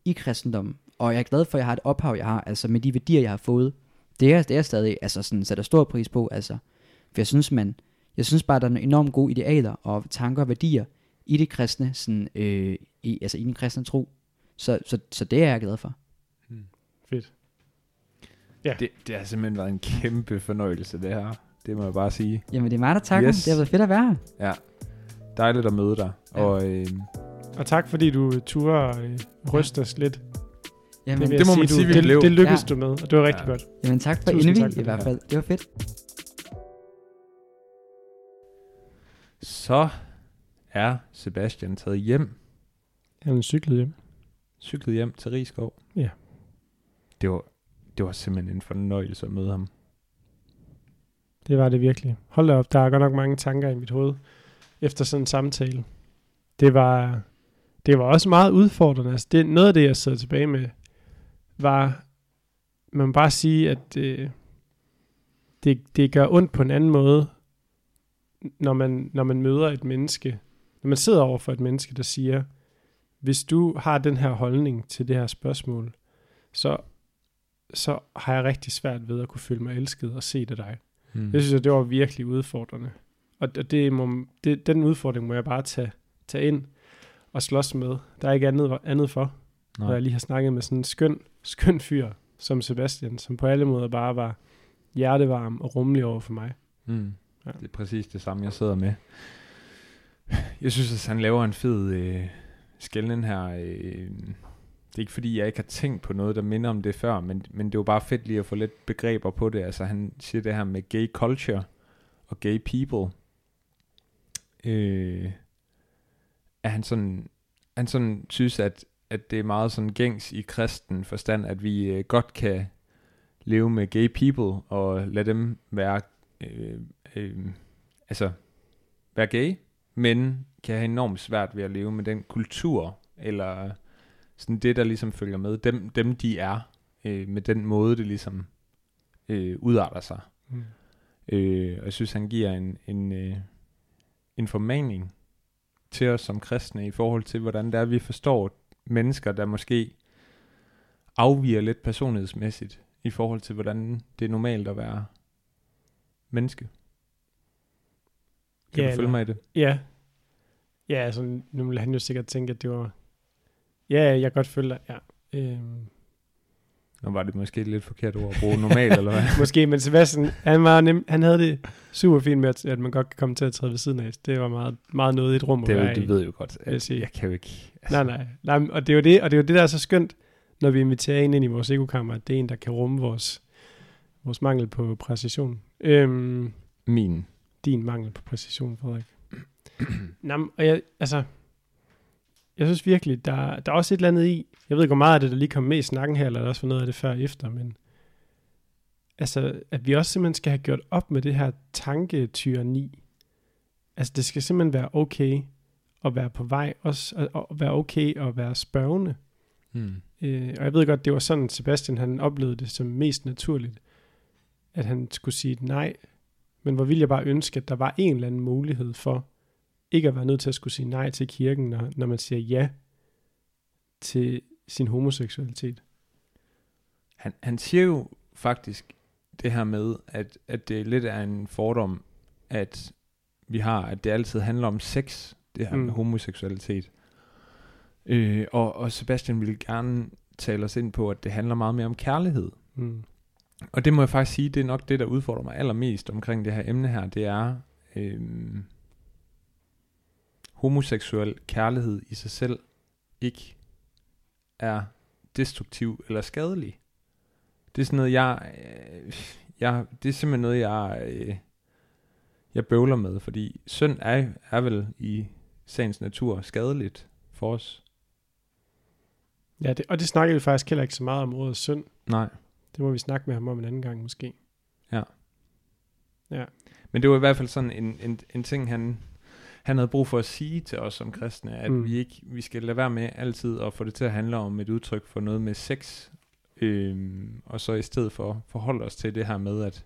i kristendommen. Og jeg er glad for, at jeg har et ophav, jeg har, altså med de værdier, jeg har fået. Det er, det er jeg stadig, altså sådan, sætter stor pris på, altså. For jeg synes, man, jeg synes bare, der er nogle enormt gode idealer og tanker og værdier i det kristne, sådan, øh, i, altså i den kristne tro. Så, så, så det er jeg glad for. Fedt. Ja. Det, det har simpelthen været en kæmpe fornøjelse, det her. Det må jeg bare sige. Jamen det er mig, der takker. Yes. Det har været fedt at være her. Ja. Dejligt at møde dig. Ja. Og, øh, Og tak fordi du turde øh, ryste os lidt. Jamen, det jeg må man du, sige, vi det, blev. det lykkedes Ja. du med, og det var rigtig Ja. godt. jamen tak for indvig i det. hvert fald. Det var fedt. Så er Sebastian taget hjem, Han cyklet hjem. cyklet hjem til Rigskov. Ja. Det var, det var simpelthen en fornøjelse at møde ham. Det var det virkelig. Hold da op, der er godt nok mange tanker i mit hoved efter sådan en samtale. Det var, det var også meget udfordrende. Altså det, noget af det, jeg sidder tilbage med, var, man må bare sige, at det, det, det gør ondt på en anden måde, når man, når man møder et menneske, når man sidder over for et menneske, der siger, hvis du har den her holdning til det her spørgsmål, så, så har jeg rigtig svært ved at kunne føle mig elsket og se det dig. Mm. Jeg synes, at det var virkelig udfordrende. Og det må, det, den udfordring må jeg bare tage, tage ind og slås med. Der er ikke andet, andet for, når Nej. jeg lige har snakket med sådan en skøn, skøn fyr som Sebastian, som på alle måder bare var hjertevarm og rummelig over for mig. Mm. Ja. Det er præcis det samme, jeg sidder med. Jeg synes, at han laver en fed øh, skælden her. Øh, det er ikke fordi, jeg ikke har tænkt på noget, der minder om det før, men, men det var bare fedt lige at få lidt begreber på det. Altså han siger det her med gay culture og gay people. Øh, at han sådan, han sådan synes, at, at det er meget sådan gængs i kristen forstand, at vi øh, godt kan leve med gay people og lade dem være øh, øh, altså være gay, men kan have enormt svært ved at leve med den kultur, eller sådan det, der ligesom følger med, dem, dem de er, øh, med den måde, det ligesom øh, udarter sig. Mm. Øh, og jeg synes, han giver en, en, øh, en formaning til os som kristne i forhold til, hvordan det er, vi forstår mennesker, der måske afviger lidt personlighedsmæssigt i forhold til, hvordan det er normalt at være menneske. Kan Ja, du følge eller- mig i det? Ja. Ja, altså nu vil han jo sikkert tænke, at det var... Ja, jeg kan godt følge dig, ja. Øhm, Nu var det måske et lidt forkert ord at bruge normalt, eller hvad? måske, men Sebastian, han, var nem, han havde det super fint med, at, at man godt kan komme til at træde ved siden af. Det var meget, meget noget i et rum Det, er jo, det ved jeg jo godt. jeg At sige. jeg kan jo ikke... Nej, nej. nej men- og, det er jo det, og det er jo det, der er så skønt, når vi inviterer en ind i vores ekokammer, at det er en, der kan rumme vores, vores mangel på præcision. Øhm, Min. din mangel på præcision, Frederik. Nå, og jeg, altså, jeg synes virkelig, der, der er også et eller andet i, jeg ved ikke, hvor meget af det, der lige kom med i snakken her, eller der også var noget af det før og efter, men altså, at vi også simpelthen skal have gjort op med det her tanketyrani. Altså, det skal simpelthen være okay at være på vej, også at, at være okay at være spørgende. Mm. Øh, og jeg ved godt, det var sådan, Sebastian han oplevede det som mest naturligt, at han skulle sige nej. Men hvor ville jeg bare ønske, at der var en eller anden mulighed for, ikke at være nødt til at skulle sige nej til kirken, når, når man siger ja til sin homoseksualitet. Han, han siger jo faktisk det her med, at, at det lidt er en fordom, at vi har, at det altid handler om sex, det her. Mm. med homoseksualitet. Øh, og, og Sebastian ville gerne tale os ind på, at det handler meget mere om kærlighed. Mm. Og det må jeg faktisk sige, det er nok det, der udfordrer mig allermest omkring det her emne her, det er øhm, homoseksuel kærlighed i sig selv ikke er destruktiv eller skadelig. Det er sådan noget, jeg, øh, jeg det er simpelthen noget, jeg, øh, jeg bøvler med, fordi synd er, er vel i sagens natur skadeligt for os. Ja, det, og det snakker vi faktisk heller ikke så meget om ordet synd. Nej. Det må vi snakke med ham om en anden gang måske. Men det var i hvert fald sådan en, en, en ting, han, han havde brug for at sige til os som kristne, at Mm. vi ikke vi skal lade være med altid at få det til at handle om et udtryk for noget med sex, øhm, og så i stedet for forholde os til det her med, at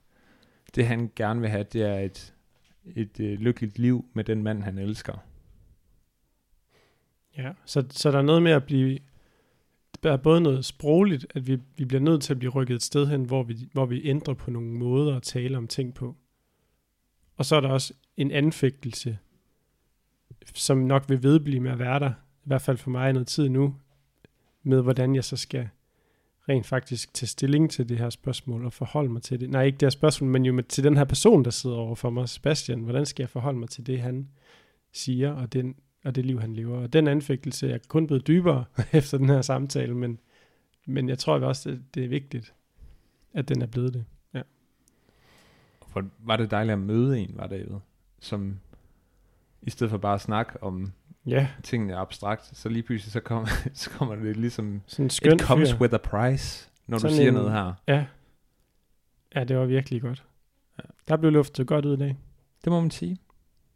det han gerne vil have, det er et, et øh, lykkeligt liv med den mand, han elsker. Ja, så, så der er noget med at blive, er både noget sprogligt, at vi, vi bliver nødt til at blive rykket et sted hen, hvor vi, hvor vi ændrer på nogle måder at tale om ting på. Og så er der også en anfægtelse, som nok vil vedblive med at være der, i hvert fald for mig i noget tid nu, med hvordan jeg så skal rent faktisk tage stilling til det her spørgsmål og forholde mig til det. Nej, ikke det her spørgsmål, men jo med, til den her person, der sidder over for mig, Sebastian. Hvordan skal jeg forholde mig til det, han siger, og den og det liv, han lever. Og den anfægtelse er kun blevet dybere efter den her samtale, men, men jeg tror også, at det er vigtigt, at den er blevet det. For var det dejligt at møde en, var David, som i stedet for bare at snakke om Ja, tingene abstrakt, så lige pludselig så kommer, så kommer det ligesom, sådan skøn it comes fyr. with a price, når Sådan du siger en- noget her. Ja. ja, det var virkelig godt. Ja. Der blev luftet godt ud i dag. Det må man sige.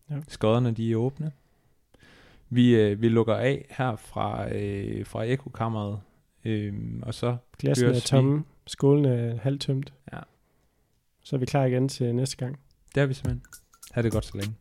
Ja. Skodderne, de er åbne. Vi, øh, vi lukker af her fra, øh, fra ekokammeret, øhm, og så Glassen er Høres vi. tomme, skålen er halvt tømt. Ja. Så er vi klar igen til næste gang. der er vi simpelthen. Ha' det godt så længe.